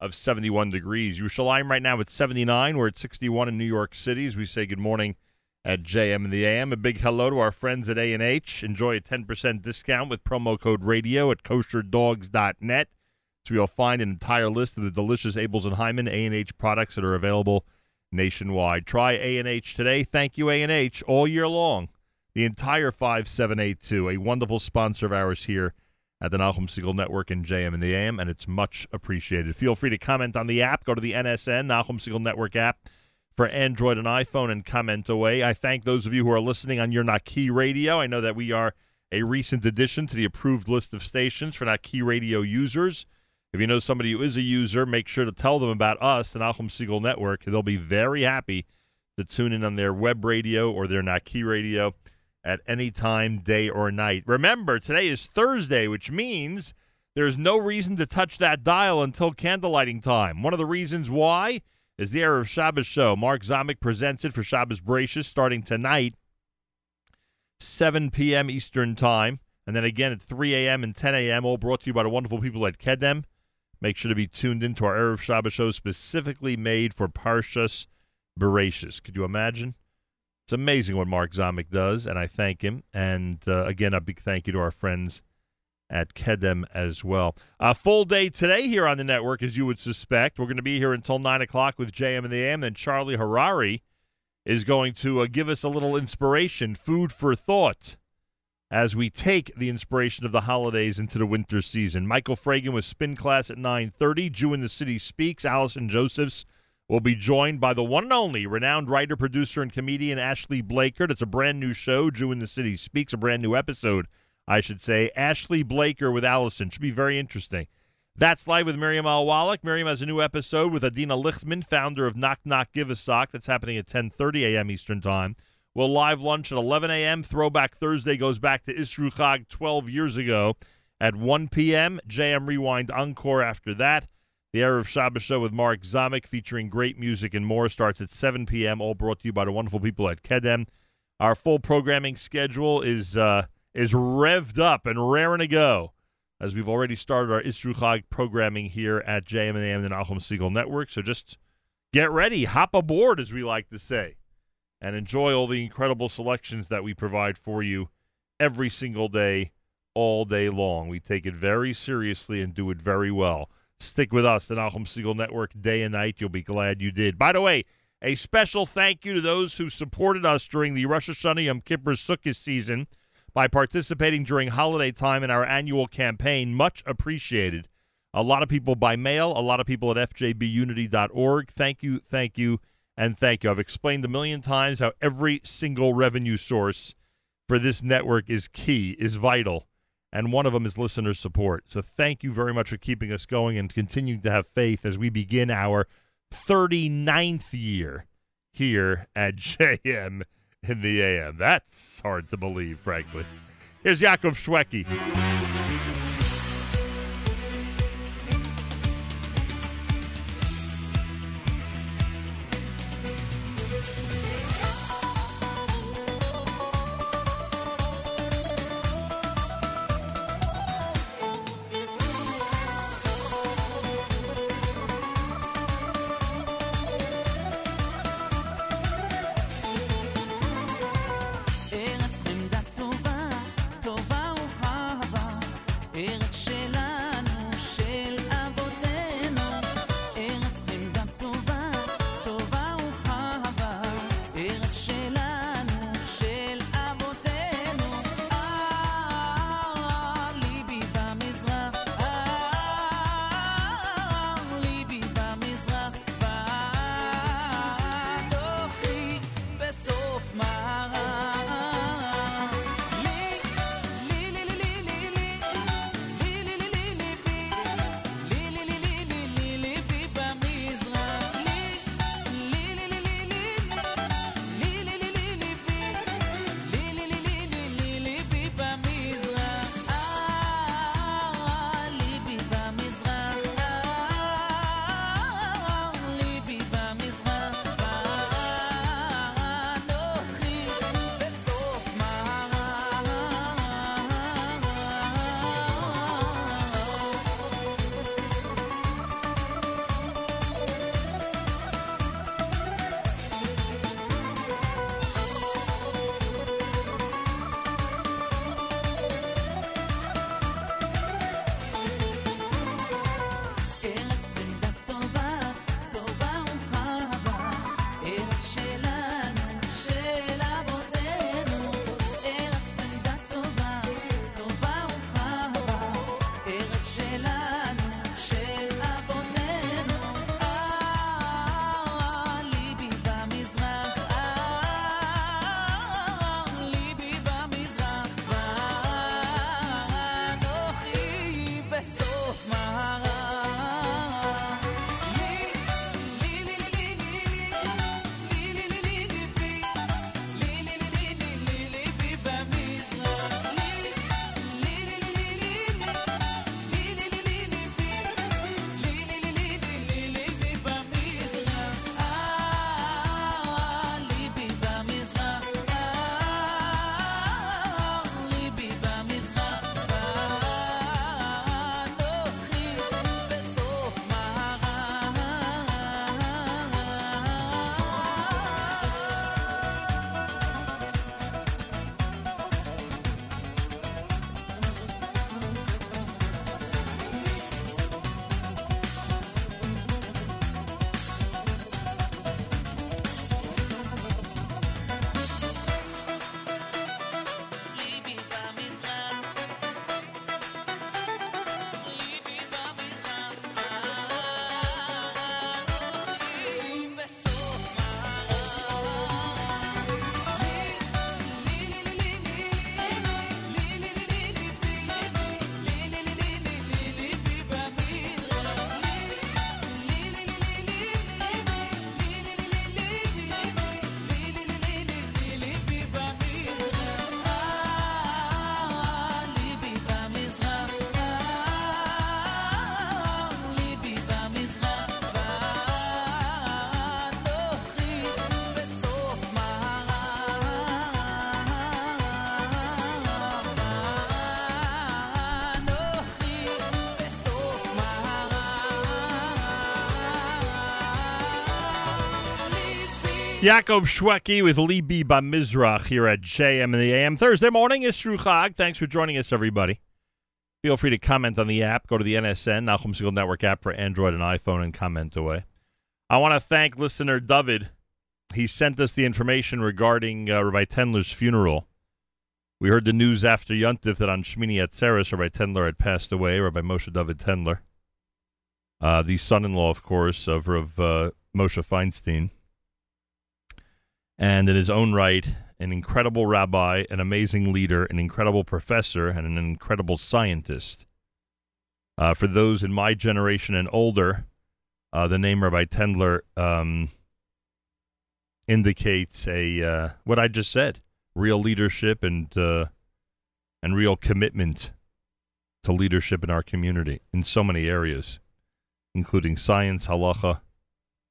of 71 degrees. Yerushalayim right now at 79. We're at 61 in New York City as we say good morning at JM and the AM. A big hello to our friends at A&H. Enjoy a 10% discount with promo code radio at kosherdogs.net. So you'll find an entire list of the delicious Abeles and Heymann A&H products that are available nationwide. Try A&H today. Thank you, A&H, all year long. The entire 5782, a wonderful sponsor of ours here at the Nachum Segal Network and JM and the AM, and it's much appreciated. Feel free to comment on the app. Go to the NSN, Nachum Segal Network app for Android and iPhone and comment away. I thank those of you who are listening on your Naki Radio. I know that we are a recent addition to the approved list of stations for Naki Radio users. If you know somebody who is a user, make sure to tell them about us, the Nachum Segal Network. They'll be very happy to tune in on their web radio or their Naki radio at any time, day or night. Remember, today is Thursday, which means there's no reason to touch that dial until candlelighting time. One of the reasons why is the Erev Shabbos show. Mark Zamek presents it for Shabbos Bereshis starting tonight, 7 p.m. Eastern Time, and then again at 3 a.m. and 10 a.m., all brought to you by the wonderful people at Kedem. Make sure to be tuned into our Erev Shabbos show specifically made for Parshas Bereshis. Could you imagine? It's amazing what Mark Zamek does, and I thank him. And uh, again, a big thank you to our friends at Kedem as well. A full day today here on the network, as you would suspect. We're going to be here until 9 o'clock with JM and the AM. Then Charlie Harary is going to uh, give us a little inspiration, food for thought, as we take the inspiration of the holidays into the winter season. Michael Fragin with Spin Class at 9.30. Jew in the City Speaks. Allison Josephs will be joined by the one and only renowned writer, producer, and comedian Ashley Blaker. It's a brand new show, Jew in the City Speaks, a brand new episode – I should say. Ashley Blaker with Allison. Should be very interesting. That's live with Miriam Al Wallach. Miriam has a new episode with Adina Lichtman, founder of Knock Knock Give a Sock. That's happening at 10:30 a.m. Eastern Time. We'll live lunch at 11 a.m. Throwback Thursday goes back to Isru Chag 12 years ago at 1 p.m. JM Rewind Encore after that. The Erev Shabbos show with Mark Zamek featuring great music and more starts at 7 p.m. All brought to you by the wonderful people at Kedem. Our full programming schedule is uh, is revved up and raring to go as we've already started our Isruchag programming here at JM and the Nachum Segal Network. So just get ready, hop aboard, as we like to say, and enjoy all the incredible selections that we provide for you every single day, all day long. We take it very seriously and do it very well. Stick with us, the Nachum Segal Network, day and night. You'll be glad you did. By the way, a special thank you to those who supported us during the Rosh Hashanah Yom Kippur Sukkot season by participating during holiday time in our annual campaign. Much appreciated. A lot of people by mail, a lot of people at fjbunity.org. Thank you, thank you, and thank you. I've explained a million times how every single revenue source for this network is key, is vital, and one of them is listener support. So thank you very much for keeping us going and continuing to have faith as we begin our 39th year here at *laughs* JM in the AM. That's hard to believe, frankly. Here's Yaakov Shweki. Yaakov Shweki with Libi Bamizrach here at JM in the AM. Thursday morning, Isru Chag. Thanks for joining us, everybody. Feel free to comment on the app. Go to the NSN, Nachum Segal Network app for Android and iPhone and comment away. I want to thank listener David. He sent us the information regarding uh, Rabbi Tendler's funeral. We heard the news after Yontif that on Shmini Atzeres, Rabbi Tendler had passed away, Rabbi Moshe David Tendler, uh, the son-in-law, of course, of Rav uh, Moshe Feinstein and in his own right, an incredible rabbi, an amazing leader, an incredible professor, and an incredible scientist. Uh, for those in my generation and older, uh, the name Rabbi Tendler um, indicates a uh, what I just said: real leadership and uh, and real commitment to leadership in our community in so many areas, including science, halacha.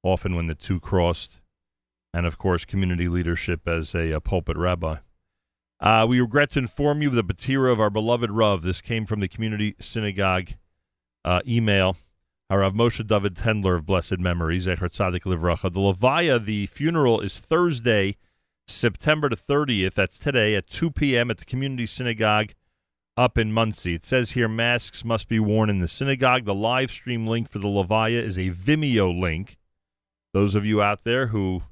Often, when the two crossed, and of course, community leadership as a, a pulpit rabbi. Uh, we regret to inform you of the petira of our beloved Rav. This came from the community synagogue uh, email. Our Rav Moshe David Tendler of blessed memory, Zecher Tzadik Livracha. The Levaya, the funeral is Thursday, September the 30th. That's today at 2 p.m. at the community synagogue up in Monsey. It says here masks must be worn in the synagogue. The live stream link for the Levaya is a Vimeo link. Those of you out there who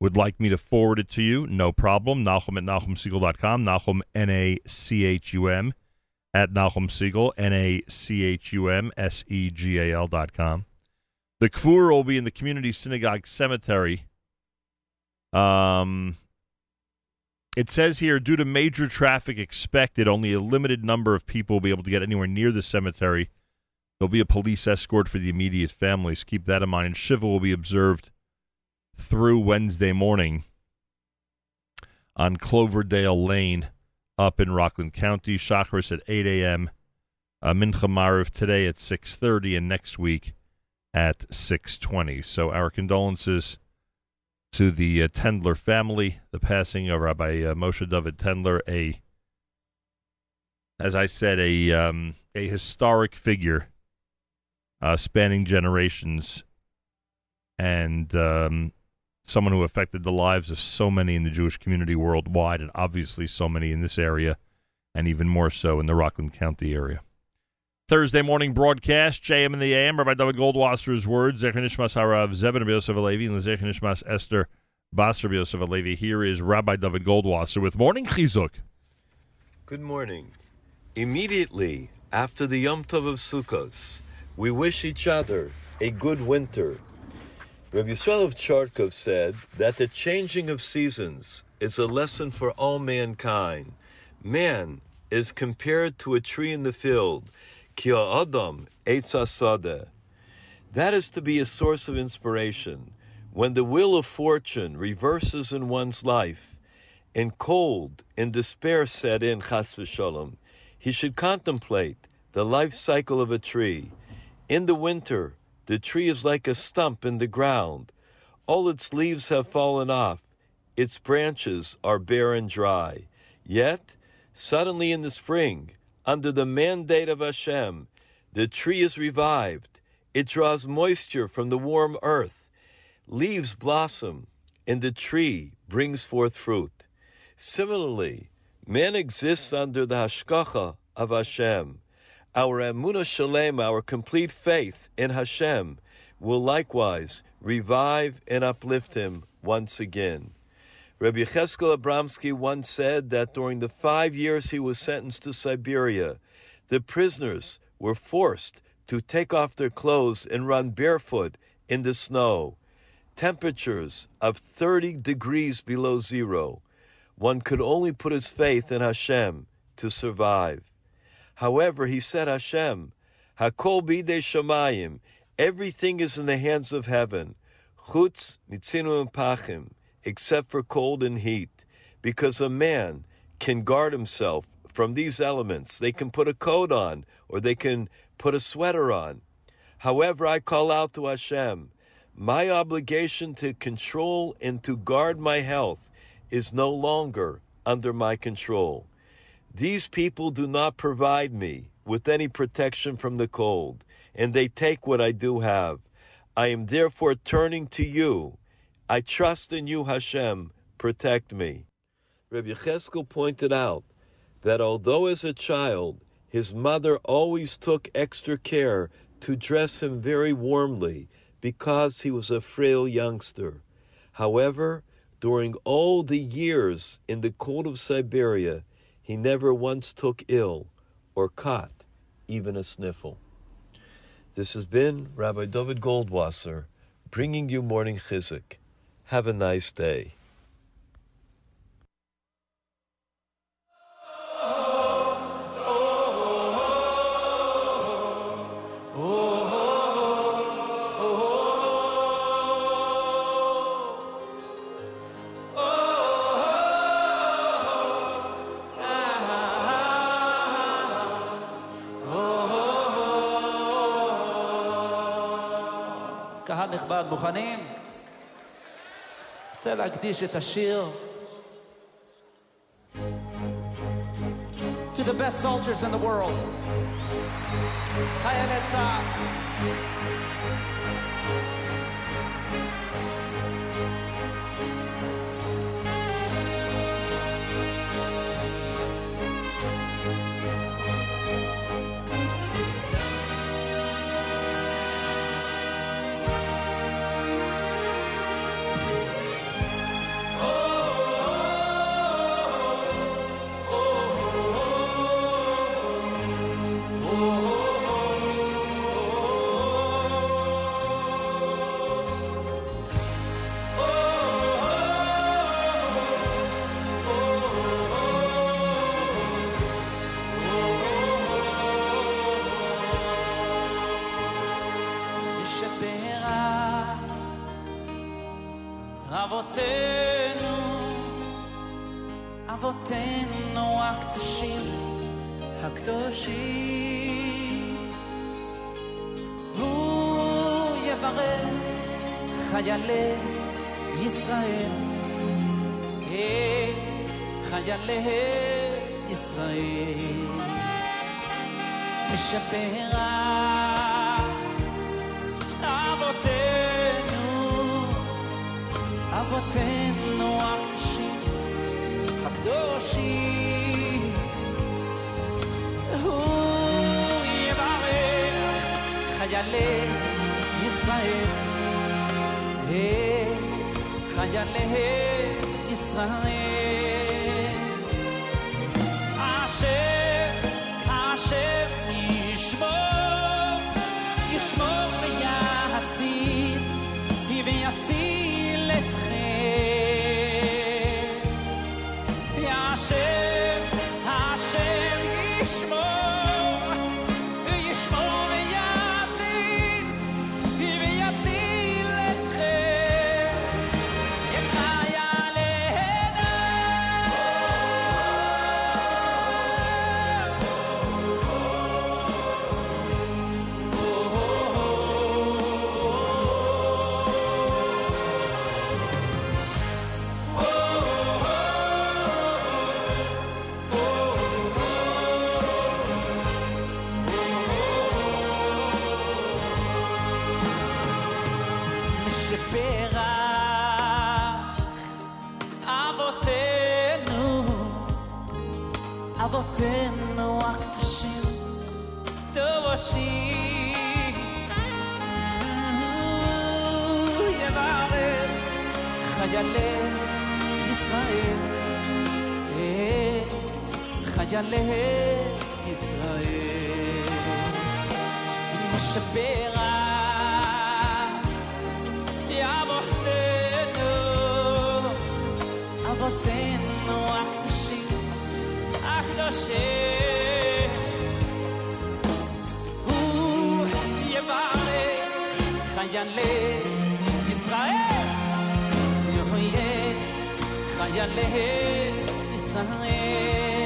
would like me to forward it to you, no problem. Nachum at NachumSegal.com. Nachum, N A C H U M, at Nachum Segal, N A C H U M S E G A L.com. The Kfur will be in the Community Synagogue Cemetery. Um, it says here, due to major traffic expected, only a limited number of people will be able to get anywhere near the cemetery. There'll be a police escort for the immediate families. Keep that in mind. And Shiva will be observed through Wednesday morning on Cloverdale Lane up in Rockland County. Shacharis at 8 a.m. Uh, Mincha Mariv today at 6.30 and next week at 6.20. So our condolences to the uh, Tendler family, the passing of Rabbi uh, Moshe David Tendler, a, as I said, a, um, a historic figure uh, spanning generations and um, someone who affected the lives of so many in the Jewish community worldwide, and obviously so many in this area, and even more so in the Rockland County area. Thursday morning broadcast, JM in the AM, Rabbi Dovid Goldwasser's words, Zecher Nishmas Harav Zeben Yosef Alevi, and Zecher Nishmas Esther Basar Yosef Alevi. Here is Rabbi Dovid Goldwasser with Morning Chizuk. Good morning. Immediately after the Yom Tov of Sukkot, we wish each other a good winter Rabbi Yisrael of Chortkov said that the changing of seasons is a lesson for all mankind. Man is compared to a tree in the field, ki adam sadeh. That is to be a source of inspiration. When the wheel of fortune reverses in one's life, and cold and despair set in, chas v'shalom, he should contemplate the life cycle of a tree. In the winter, the tree is like a stump in the ground. All its leaves have fallen off. Its branches are bare and dry. Yet, suddenly in the spring, under the mandate of Hashem, the tree is revived. It draws moisture from the warm earth. Leaves blossom, and the tree brings forth fruit. Similarly, man exists under the hashgacha of Hashem. Our emunah shalem, our complete faith in Hashem, will likewise revive and uplift him once again. Rabbi Cheskel Abramsky once said that during the five years he was sentenced to Siberia, the prisoners were forced to take off their clothes and run barefoot in the snow. Temperatures of 30 degrees below zero. One could only put his faith in Hashem to survive. However, he said Hashem, Hakol bide shamayim, everything is in the hands of heaven, chutz mitzinu and pachim, except for cold and heat, because a man can guard himself from these elements. They can put a coat on, or they can put a sweater on. However, I call out to Hashem, my obligation to control and to guard my health is no longer under my control. These people do not provide me with any protection from the cold, and they take what I do have. I am therefore turning to you. I trust in you, Hashem. Protect me. Rabbi Yecheskel pointed out that although as a child his mother always took extra care to dress him very warmly because he was a frail youngster. However, during all the years in the cold of Siberia, he never once took ill or caught even a sniffle. This has been Rabbi Dovid Goldwasser bringing you Morning Chizuk. Have a nice day. קהל נכבד, מוכנים? רוצה להקדיש את השיר To the best soldiers in the world, חיילי צה"ל. הקדושים. הוא יברך חיילי ישראל, את חיילי ישראל. משברה אבותינו, אבותינו הקדושים, הקדושים. הוא יברך חיילי ישראל, את חיילי ישראל. חיילי ישראל. משפרח אבותינו, אבותינו הקדושים, הקדושים. הוא יברך חיילי ישראל, יוריד חיילי ישראל.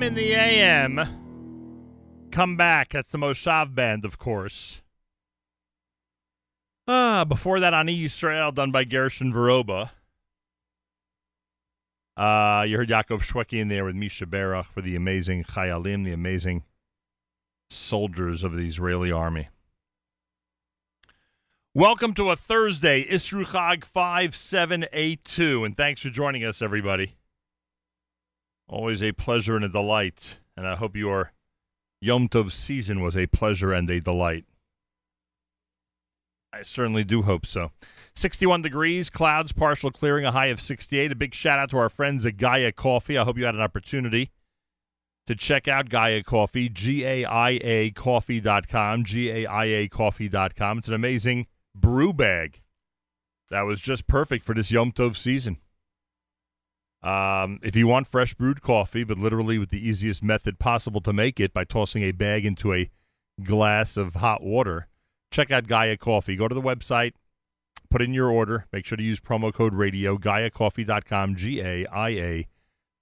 In the AM. Come back. That's the Moshav Band, of course. Ah, before that, Ani Yisrael, done by Gershon Veroba. Uh, you heard Yaakov Shweki in there with Mi Sheberach for the amazing Chayalim, the amazing soldiers of the Israeli army. Welcome to a Thursday, Isru Chag 5782, and thanks for joining us, everybody. Always a pleasure and a delight, and I hope your Yom Tov season was a pleasure and a delight. I certainly do hope so. 61 degrees, clouds, partial clearing, a high of 68. A big shout out to our friends at Gaia Coffee. I hope you had an opportunity to check out Gaia Coffee, G A I A coffee.com, G A I A coffee.com. It's an amazing brew bag that was just perfect for this Yom Tov season. Um, if you want fresh brewed coffee, but literally with the easiest method possible to make it by tossing a bag into a glass of hot water, check out Gaia Coffee. Go to the website, put in your order. Make sure to use promo code radio, GaiaCoffee.com, G A I A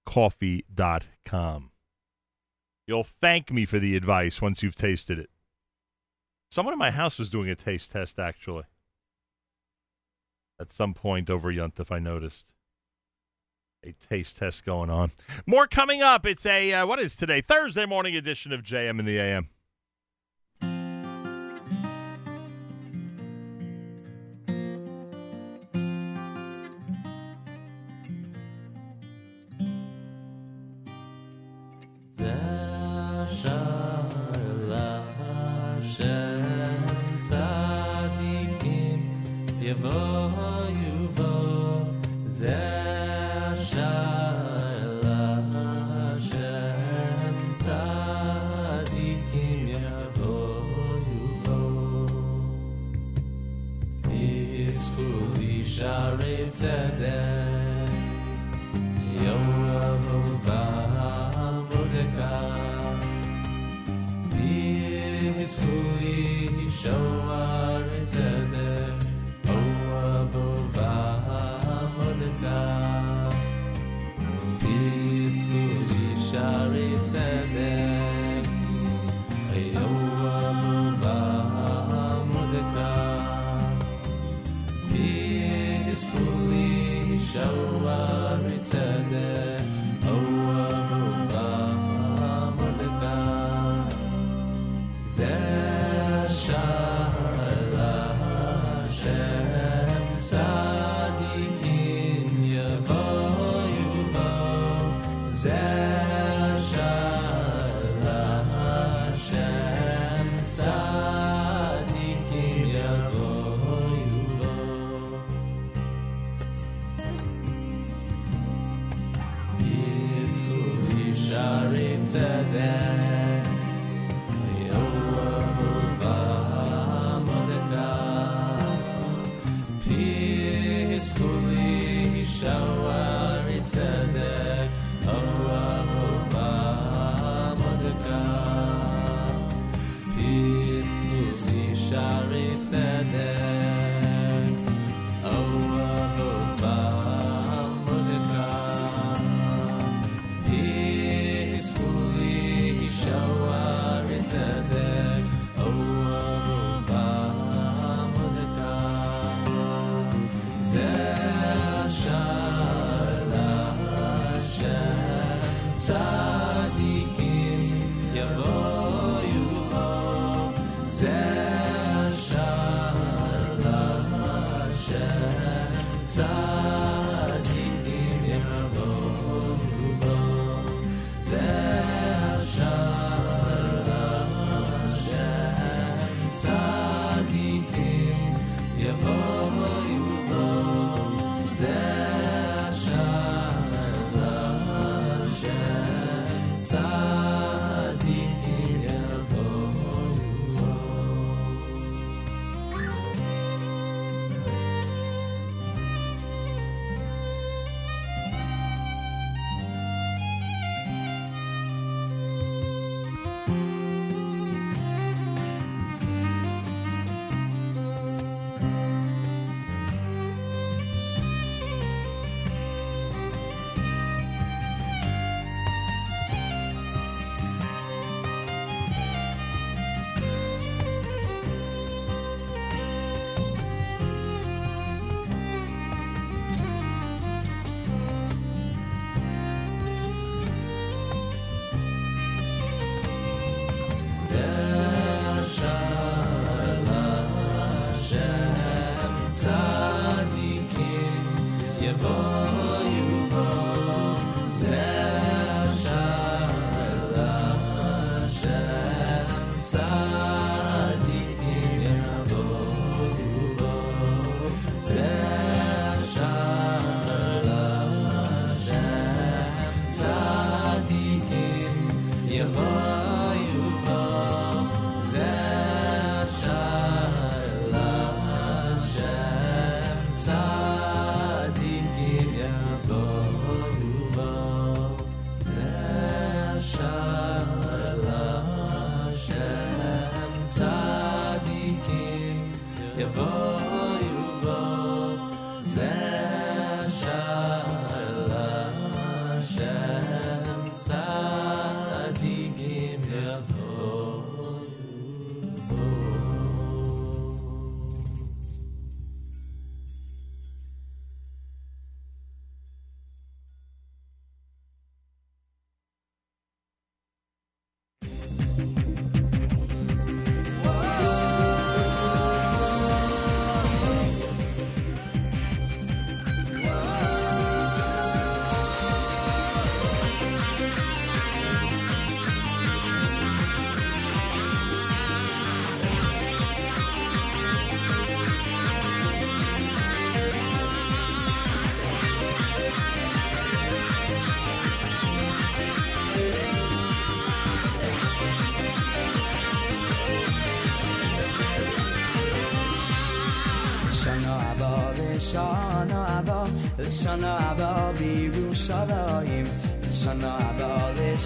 coffee.com. You'll thank me for the advice once you've tasted it. Someone in my house was doing a taste test, actually. At some point over Yuntif, I noticed a taste test going on. More coming up. It's a, uh, what is today? Thursday morning edition of JM in the AM.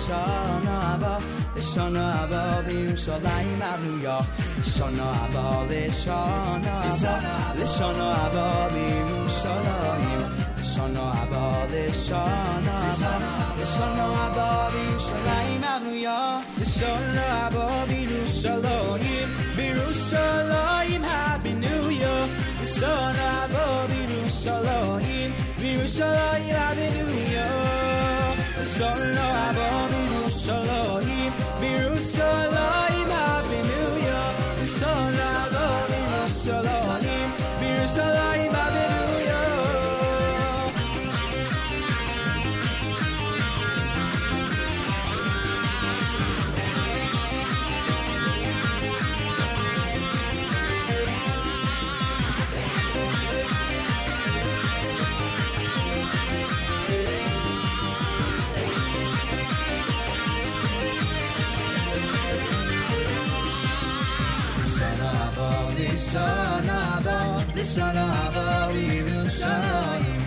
son of a, the son of a, New York. The son of a, the son of a, the son of a, Jerusalem. The son of a, the son of a, the son of sana bağlıyım insanayım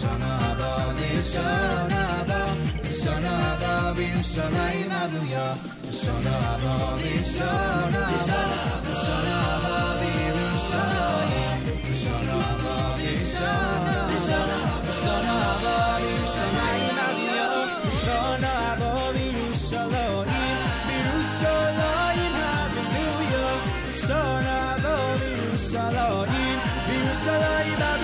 Sana bağlı sana bağlı sana bağlıyım sana inanıyor Sana bağlı sana bağlı sana bağlıyım insanayım Sana bağlı sana sana sana bağlıyım sana inanıyor Sana bağlıyım sana Sana bağlıyım sana shall I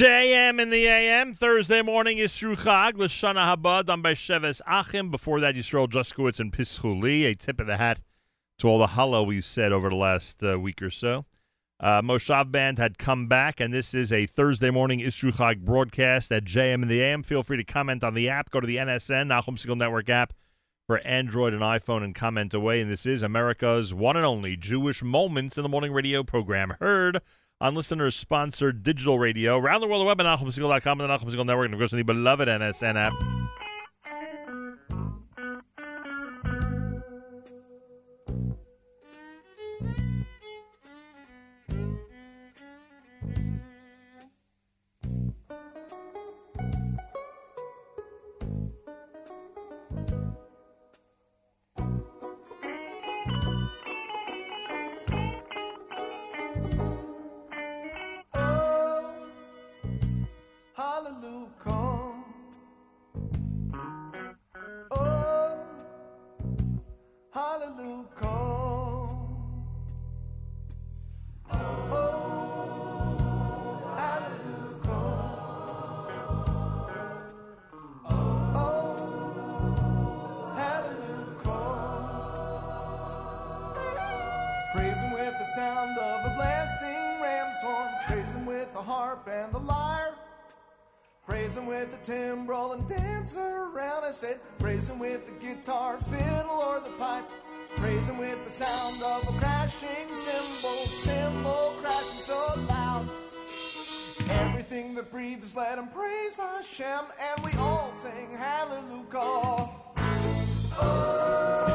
JM in the AM. Thursday morning Isru Chag, Lashana Haba, done by Sheves Achim. Before that, Yisrael Juskowitz and Pischuli. A tip of the hat to all the Hallel we've said over the last uh, week or so. Uh, Moshav Band had come back, and this is a Thursday morning Isru broadcast at JM in the AM. Feel free to comment on the app. Go to the NSN, Nachum Segal Network app for Android and iPhone and comment away. And this is America's one and only Jewish Moments in the Morning radio program. Heard on listeners sponsored digital radio around the world, the web at NachumSegal.com and the Nachum Segal Network, and of course on the beloved NSN app. With the timbrel and dance around. I said, praise him with the guitar, fiddle, or the pipe. Praise him with the sound of a crashing cymbal, cymbal crashing so loud. Everything that breathes, let him praise Hashem, and we all sing hallelujah. Oh,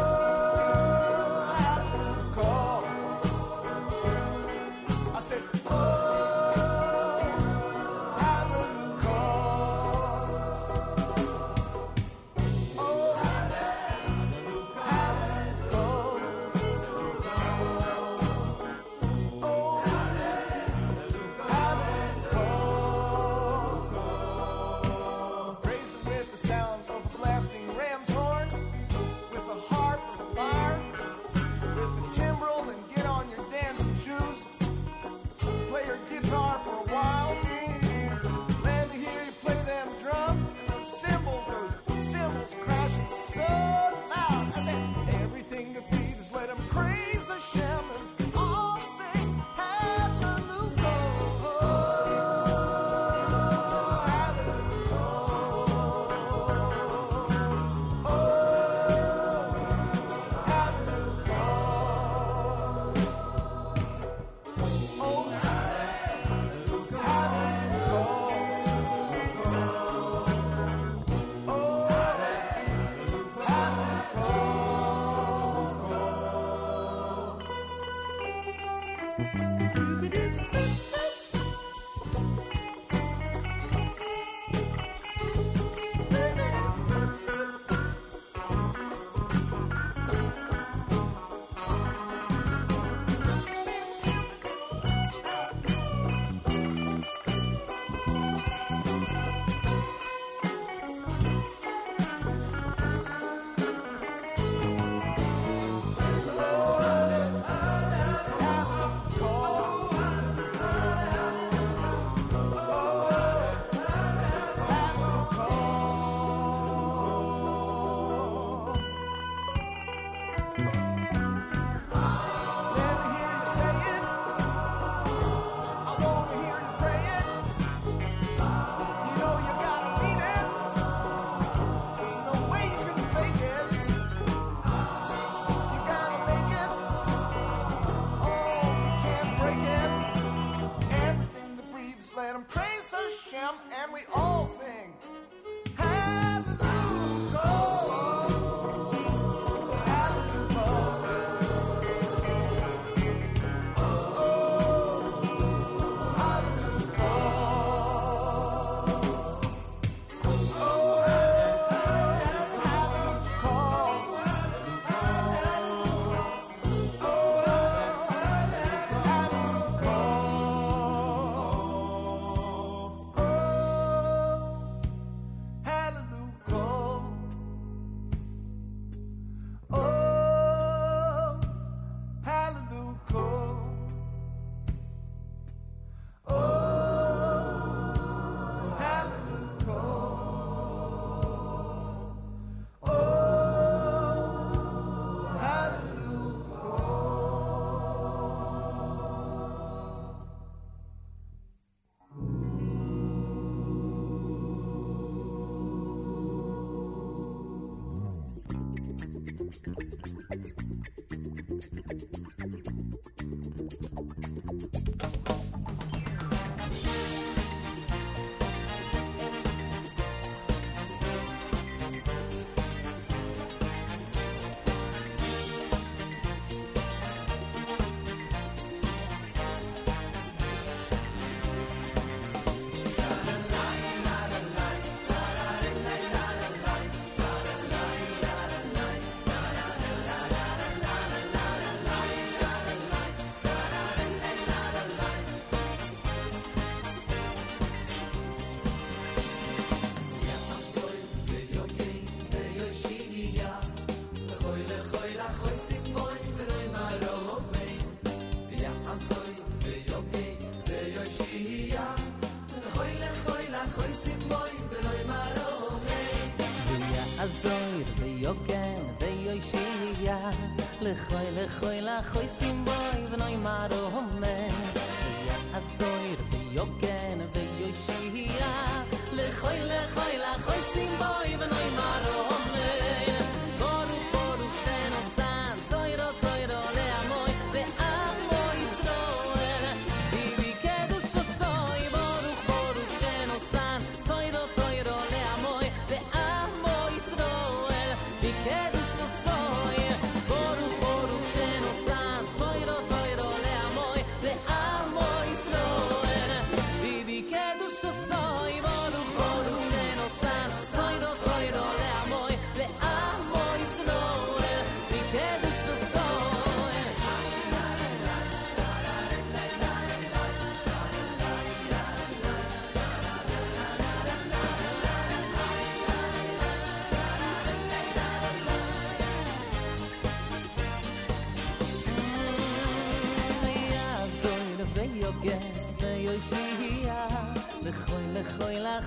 khoy le khoy la khoy sim boy vnoy maro hom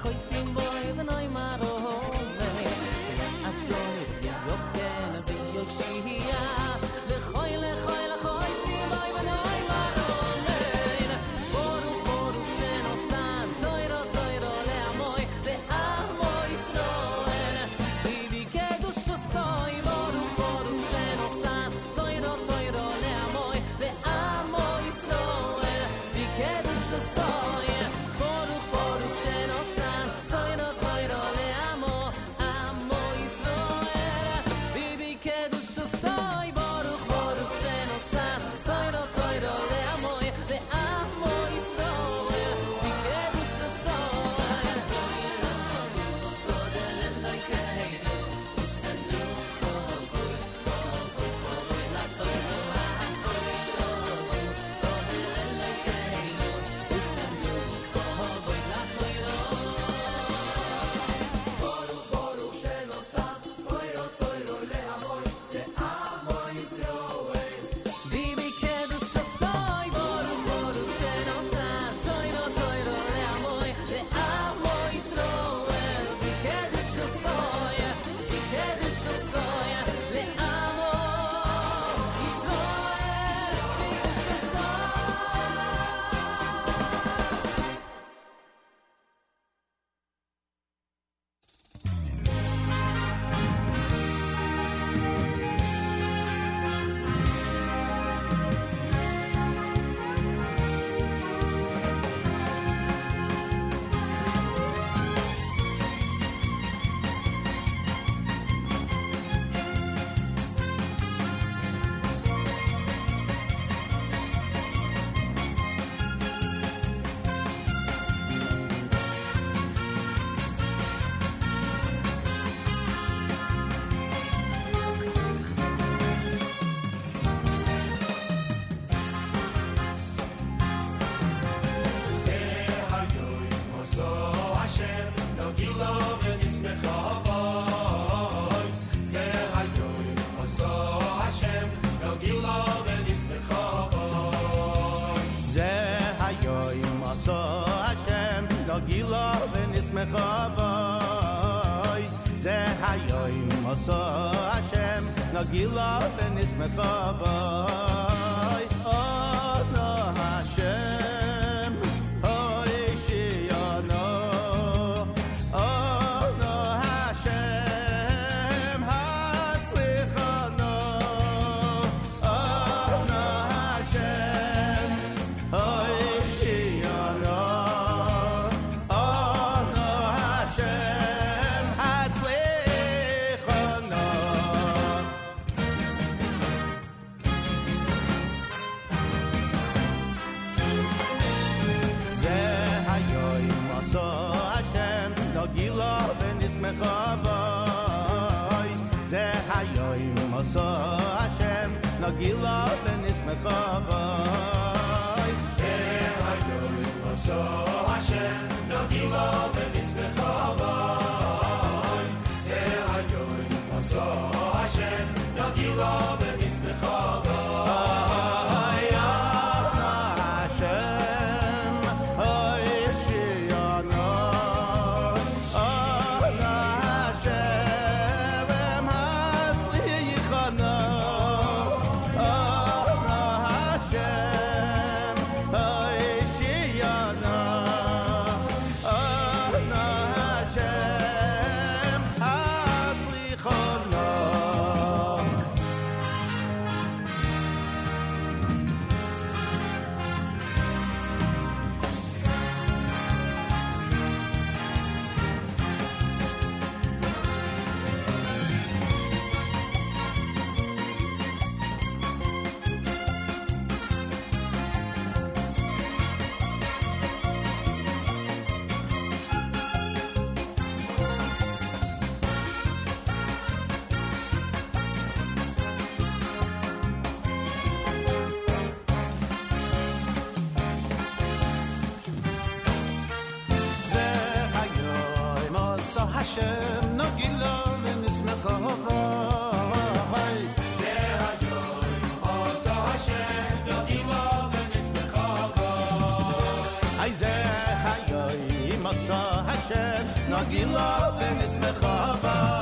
coisinha. השם נגילה ונשמחה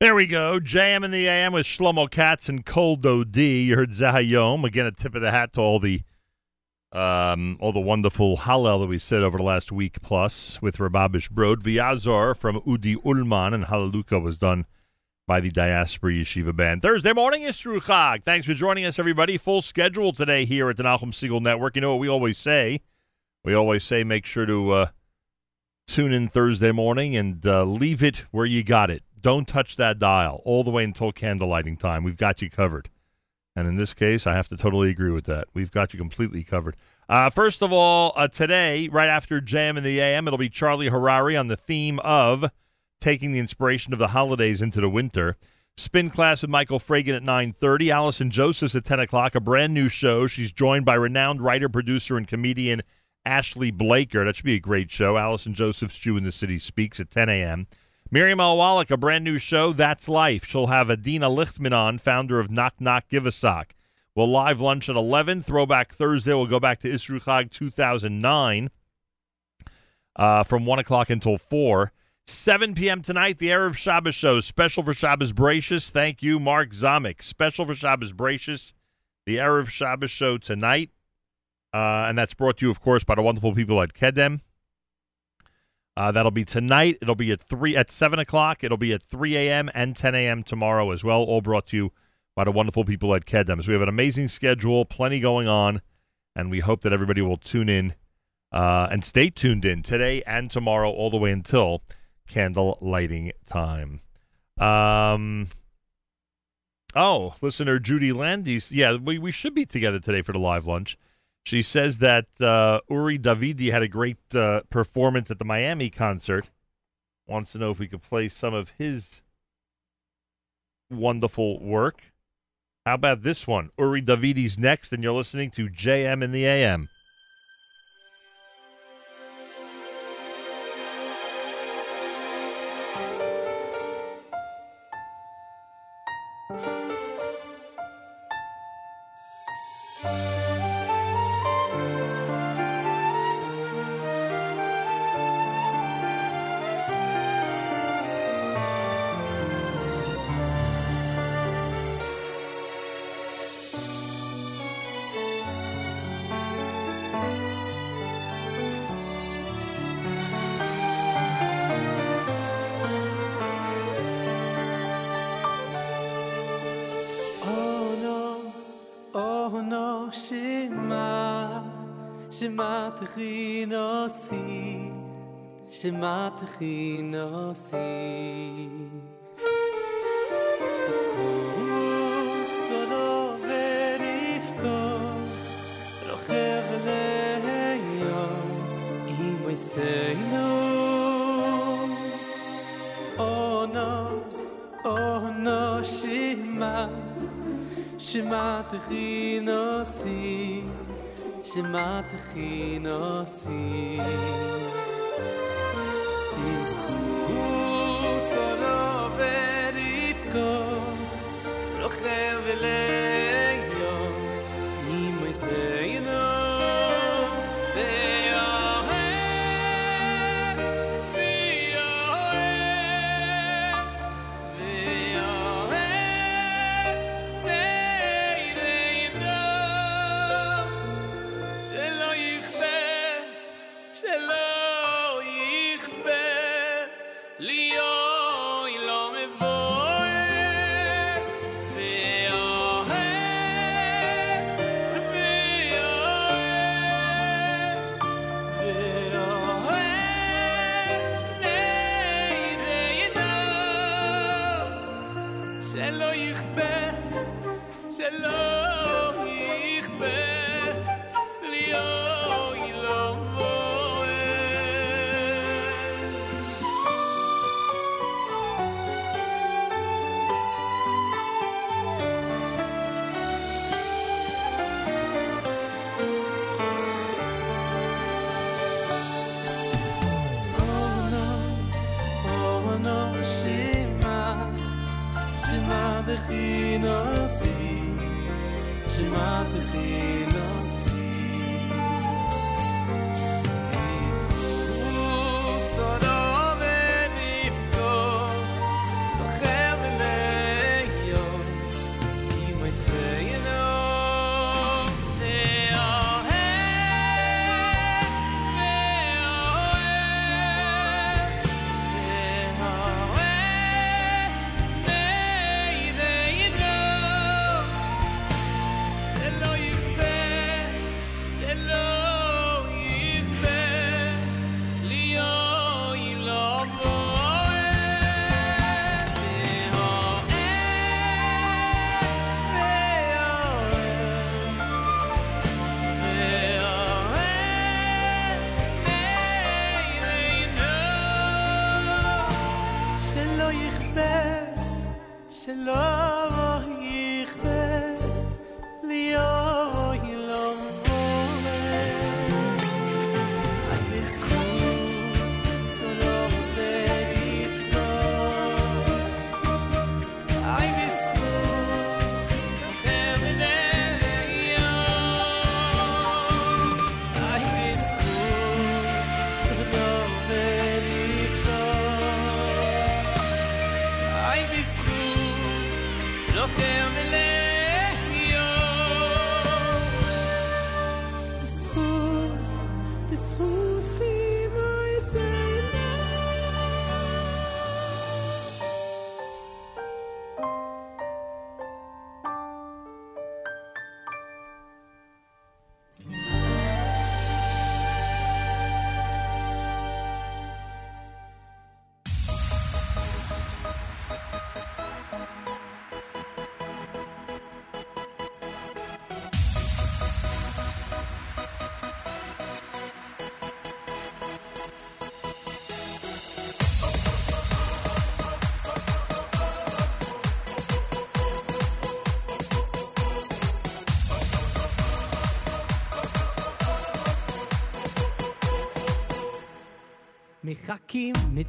There we go. JM in the AM with Shlomo Katz and Cold OD. You heard Zahayom. Again, a tip of the hat to all the um, all the wonderful Hallel that we said over the last week plus with Rababish Brod. Viazor from Udi Ulman and Hallelujah was done by the Diaspora Yeshiva Band. Thursday morning is Chag. Thanks for joining us, everybody. Full schedule today here at the Nachum Segal Network. You know what we always say? We always say make sure to uh, tune in Thursday morning and uh, leave it where you got it. Don't touch that dial all the way until candlelighting time. We've got you covered. And in this case, I have to totally agree with that. We've got you completely covered. Uh, first of all, uh, today, right after JM in the AM, it'll be Charlie Harary on the theme of taking the inspiration of the holidays into the winter. Spin class with Michael Fragin at 9.30. Allison Josephs at 10 o'clock, a brand new show. She's joined by renowned writer, producer, and comedian Ashley Blaker. That should be a great show. Allison Josephs, Jew in the City, speaks at 10 a.m. Miriam Al Wallach, a brand new show, That's Life. She'll have Adina Lichtman on, founder of Knock Knock Give a Sock. We'll live lunch at 11. Throwback Thursday. We'll go back to Isru Chag 2009 uh, from 1 o'clock until 4. 7 p.m. tonight, the Erev Shabbos show. Special for Shabbos Bereshis. Thank you, Mark Zamek. Special for Shabbos Bereshis. The Erev Shabbos show tonight. Uh, and that's brought to you, of course, by the wonderful people at Kedem. Uh, that'll be tonight. It'll be at three at seven o'clock. It'll be at three a.m. and ten a.m. tomorrow as well. All brought to you by the wonderful people at Kedem. So we have an amazing schedule, plenty going on, and we hope that everybody will tune in uh, and stay tuned in today and tomorrow, all the way until candle lighting time. Um. Oh, listener Judy Landis. Yeah, we, we should be together today for the live lunch. She says that uh, Uri Davidi had a great uh, performance at the Miami concert. Wants to know if we could play some of his wonderful work. How about this one? Uri Davidi's next, and you're listening to JM in the AM. Shema Techinosi. בזכות סולו ורבקו, רוכב ליום, עם עשינו. Oh no, oh no, Shema, Shema Techinosi, Shema Podcast. מחכים, מצפים,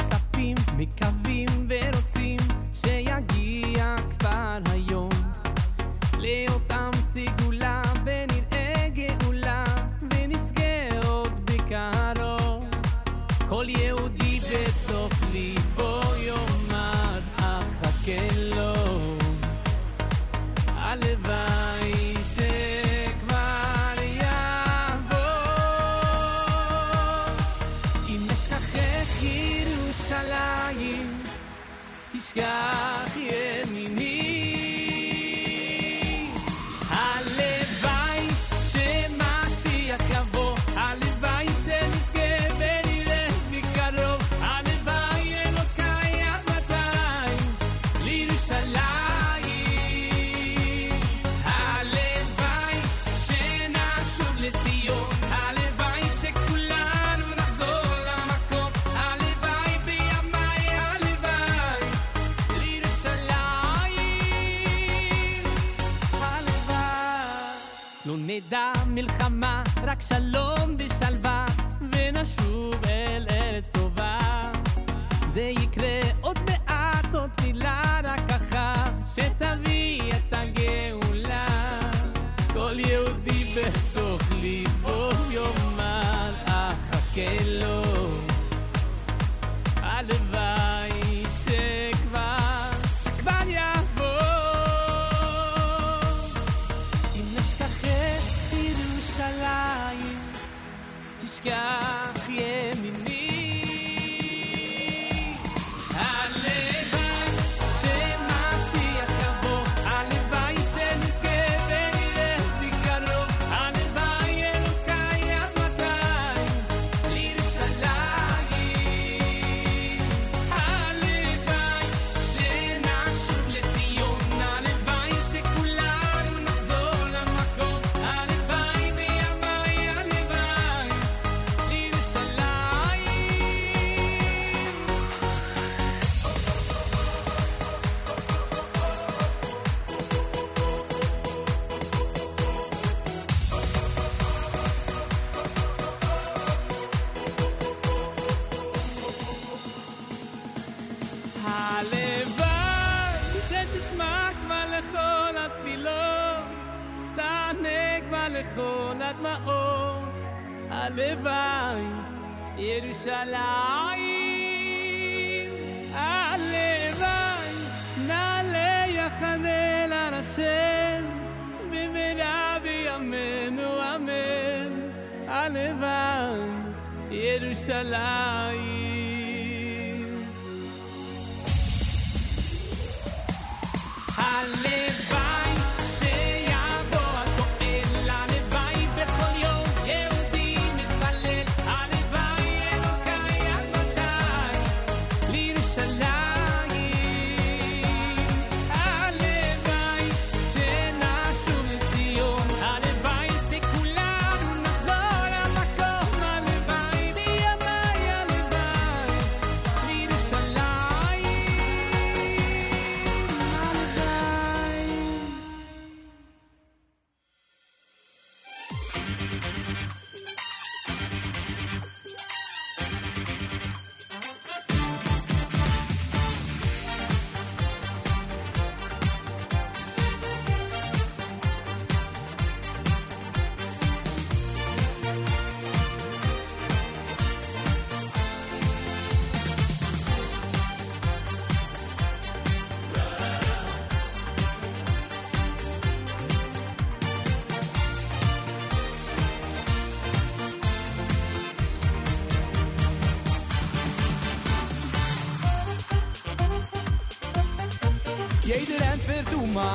du ma.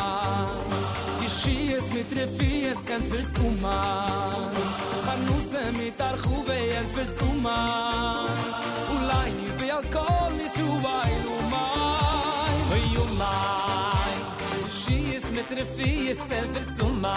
Ich schie es mit Refi, es kennt wird du ma. Panuse er mit Archuwe, es wird du ma. Ulein, ich will Alkohol, ich zu weil du ma. Ulein oh, Ich schie es mit Refi, es wird du ma.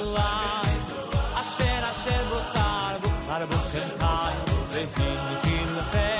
אשריכם ישרועי אשר אשר בוחר, בוחר בוכם קאי והנחין לכם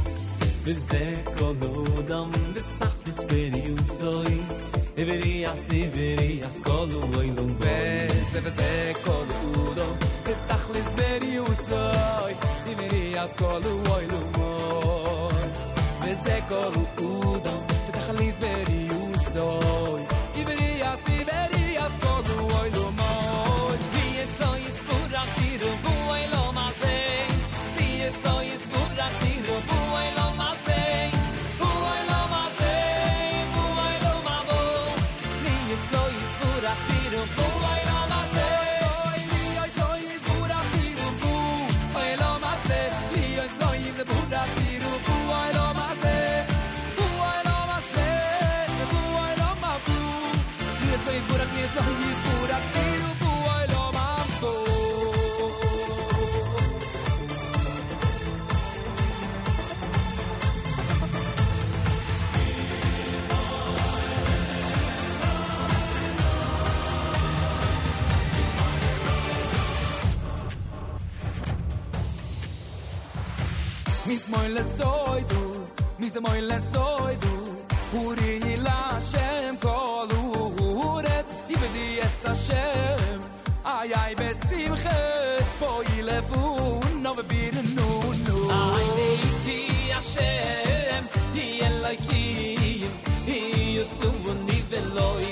וזה כל אודם וסך וספרי וסוי עברי אס עברי אס כל אולוי לום וזה וזה כל אודם וסך וספרי וסוי עברי אס כל אולוי לום וזה כל אודם וסוי soy du mi ze moy le soy uri la shem kol uret i be di es shem. Ay ay be khe boy le fu no be no no ay be di shem di el ki i yesu ni veloy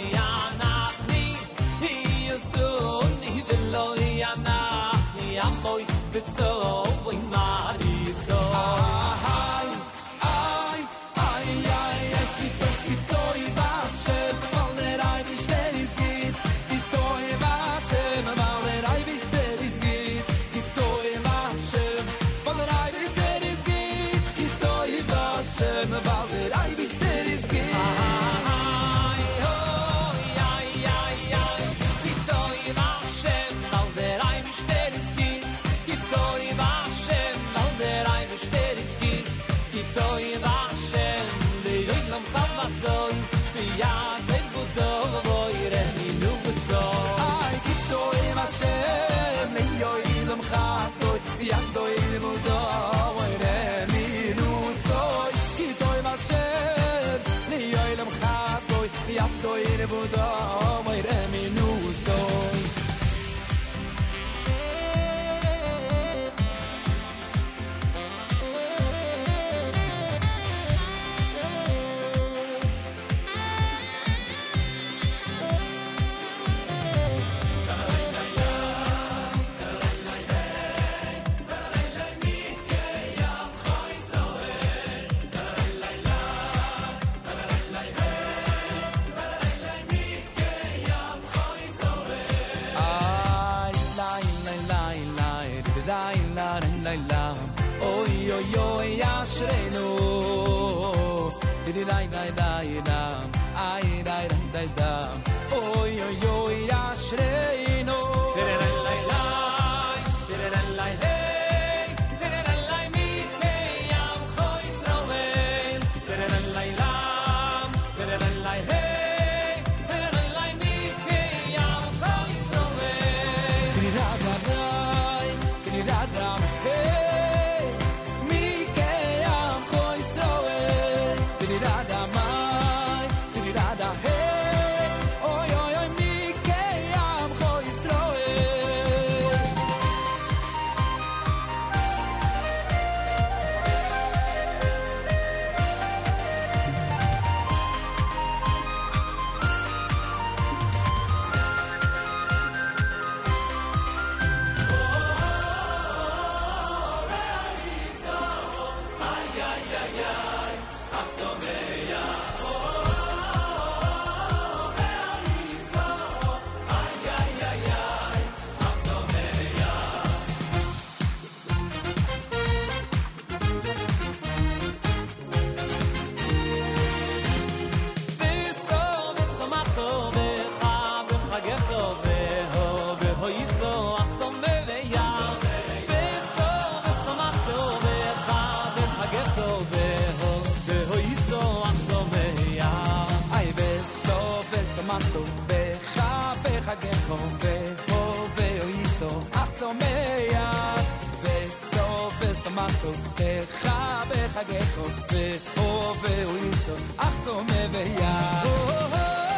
חווה, חווה או יסו, אך שמח. וסו ושמחתו, תכה בחגך, וחווה או יסו, אך שמח.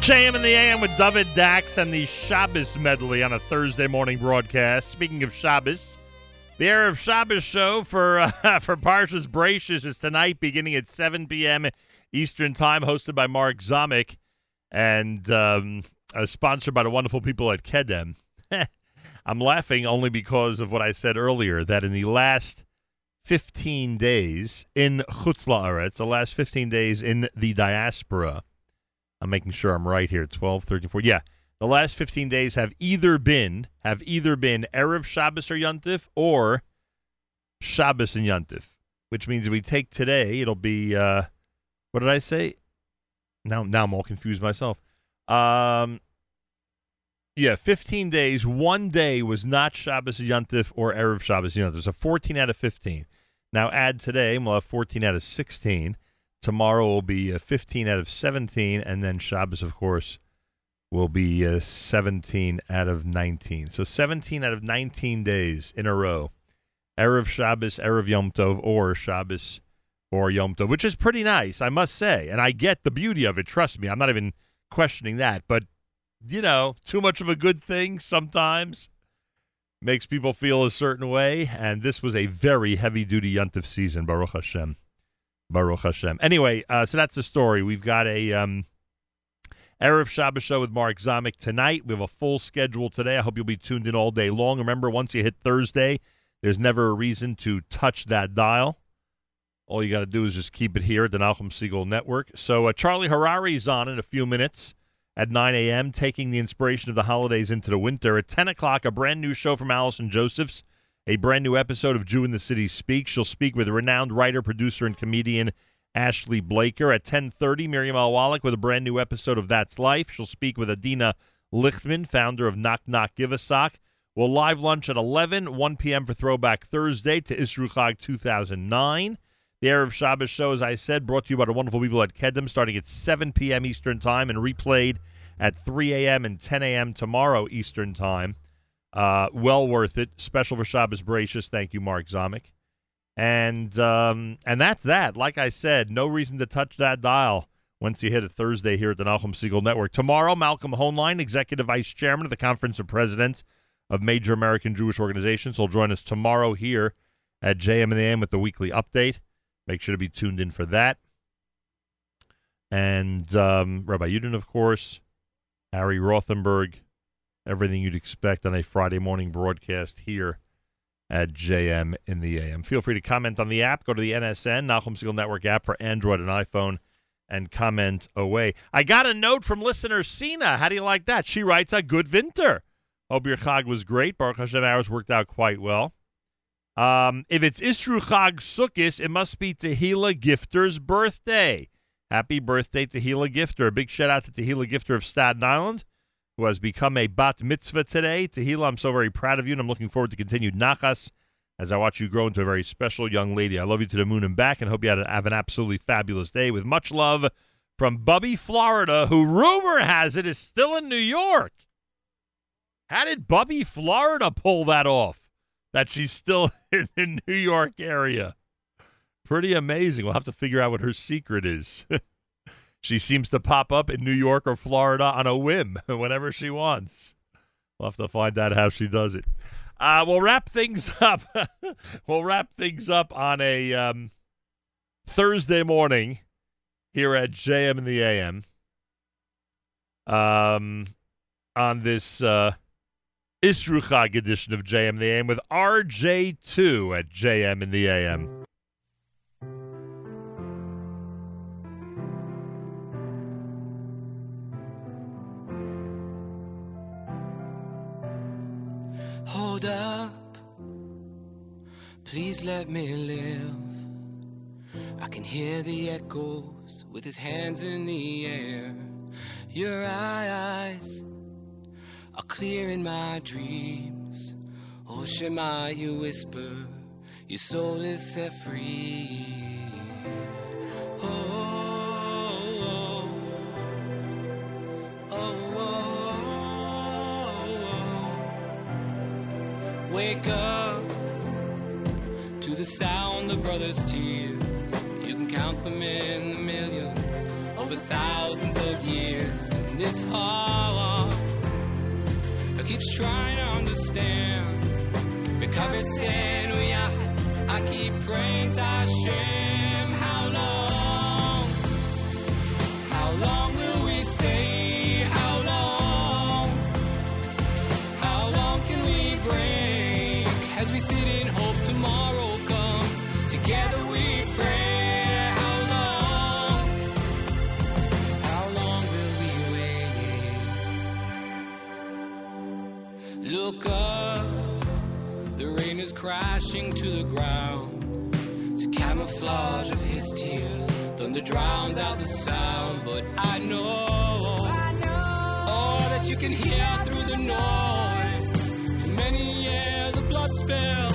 JM in the AM with David Dax and the Shabbos medley on a Thursday morning broadcast. Speaking of Shabbos, the Erev Shabbos show for uh, *laughs* for Parshas Bereshis is tonight, beginning at 7 p.m. Eastern Time, hosted by Mark Zomick and um, uh, sponsored by the wonderful people at Kedem. *laughs* I'm laughing only because of what I said earlier, that in the last 15 days in Chutz La'aretz, the last 15 days in the diaspora, I'm making sure I'm right here. 12, 13, 14. Yeah. The last 15 days have either been have either been Erev Shabbos or Yontif or Shabbos and Yontif, which means if we take today, it'll be uh what did I say? Now now I'm all confused myself. Um yeah, 15 days. One day was not Shabbos Yontif or Erev Shabbos Yontif. So 14 out of 15. Now add today, and we'll have 14 out of 16. Tomorrow will be uh, 15 out of 17, and then Shabbos, of course, will be uh, 17 out of 19. So 17 out of 19 days in a row. Erev Shabbos, Erev Yom Tov, or Shabbos or Yom Tov, which is pretty nice, I must say. And I get the beauty of it. Trust me, I'm not even questioning that. But, you know, too much of a good thing sometimes makes people feel a certain way. And this was a very heavy duty Yontif season, Baruch Hashem. Baruch Hashem. Anyway, uh, so that's the story. We've got a um, Erev Shabbos show with Mark Zomick tonight. We have a full schedule today. I hope you'll be tuned in all day long. Remember, once you hit Thursday, there's never a reason to touch that dial. All you got to do is just keep it here at the Nachum Segal Network. So uh, Charlie Harary is on in a few minutes at 9 a.m., taking the inspiration of the holidays into the winter. At 10 o'clock, a brand new show from Allison Josephs a brand new episode of Jew in the City Speaks. She'll speak with renowned writer, producer, and comedian Ashley Blaker. At 10.30, Miriam Al Wallach with a brand new episode of That's Life. She'll speak with Adina Lichtman, founder of Knock Knock Give a Sock. We'll live lunch at 11, 1 p.m. for Throwback Thursday to Isru Chag 2009. The Erev Shabbos show, as I said, brought to you by the wonderful people at Kedem, starting at 7 p.m. Eastern Time and replayed at 3 a.m. and 10 a.m. tomorrow Eastern Time. Uh, well worth it. Special for Shabbos Bereshis. Thank you, Mark Zomick. And um, and that's that. Like I said, no reason to touch that dial once you hit a Thursday here at the Nachum Segal Network. Tomorrow, Malcolm Hoenlein, Executive Vice Chairman of the Conference of Presidents of Major American Jewish Organizations, will join us tomorrow here at JM in the AM with the weekly update. Make sure to be tuned in for that. And um, Rabbi Yudin, of course, Harry Rothenberg, everything you'd expect on a Friday morning broadcast here at JM in the AM. Feel free to comment on the app. Go to the NSN, Nachum Segal Network app for Android and iPhone, and comment away. I got a note from listener Sina. How do you like that? She writes, a good winter. Hope your Chag was great. Baruch Hashem, ours worked out quite well. Um, if it's Isru Chag Sukkis, it must be Tehila Gifter's birthday. Happy birthday, Tehila Gifter. A big shout out to Tehila Gifter of Staten Island who has become a bat mitzvah today. Tehila, I'm so very proud of you, and I'm looking forward to continued nachas as I watch you grow into a very special young lady. I love you to the moon and back, and hope you have an absolutely fabulous day. With much love from Bubby, Florida, who rumor has it is still in New York. How did Bubby, Florida pull that off? That she's still *laughs* in the New York area. Pretty amazing. We'll have to figure out what her secret is. *laughs* She seems to pop up in New York or Florida on a whim *laughs* whenever she wants. We'll have to find out how she does it. Uh, we'll wrap things *laughs* up. *laughs* we'll wrap things up on a um, Thursday morning here at JM in the AM. Um, on this uh, Isru Chag edition of JM in the AM with RJ2 at JM in the AM. Hold up, please let me live. I can hear the echoes with his hands in the air. Your eyes are clear in my dreams. Oh, Shema, you whisper, your soul is set free. Oh, Wake up to the sound of brothers' tears. You can count them in the millions. over thousands of years. And this heart keeps trying to understand. V'kavesenu yachad, I keep praying to Hashem. Camouflage of his tears. Thunder drowns out the sound, but I know, I know oh, that you can hear through the noise. Too many years of blood spill,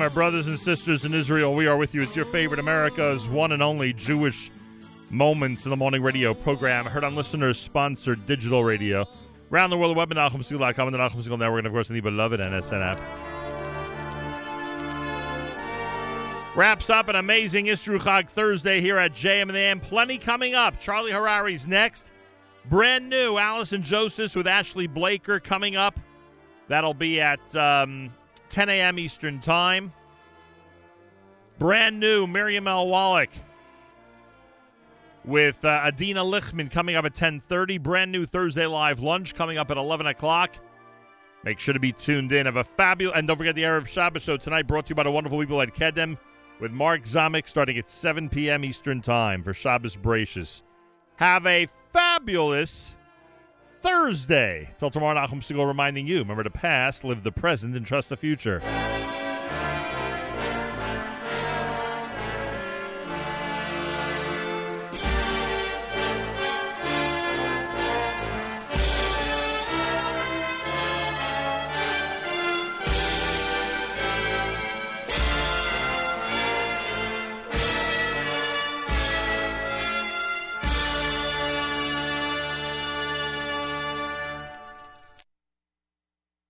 Our brothers and sisters in Israel, we are with you. It's your favorite America's one and only Jewish Moments in the Morning radio program, heard on listeners sponsored digital radio. Around the world, the web at NachumSegal.com and the Nachum Segal Network, and of course, in the beloved NSN app. Wraps up an amazing Isru Chag Thursday here at JM in the AM. Plenty coming up. Charlie Harary's next. Brand new Allison Joseph with Ashley Blaker coming up. That'll be at um, 10 a.m. Eastern Time. Brand new Miriam L. Wallach with uh, Adina Lichtman coming up at 10:30. Brand new Thursday live lunch coming up at 11 o'clock. Make sure to be tuned in. Have a fabulous and don't forget the Erev Shabbos show tonight, brought to you by the wonderful people at Kedem with Mark Zamek, starting at 7 p.m. Eastern Time for Shabbos Bereshis. Have a fabulous Thursday. Till tomorrow, Nachum Segal reminding you: remember the past, live the present, and trust the future.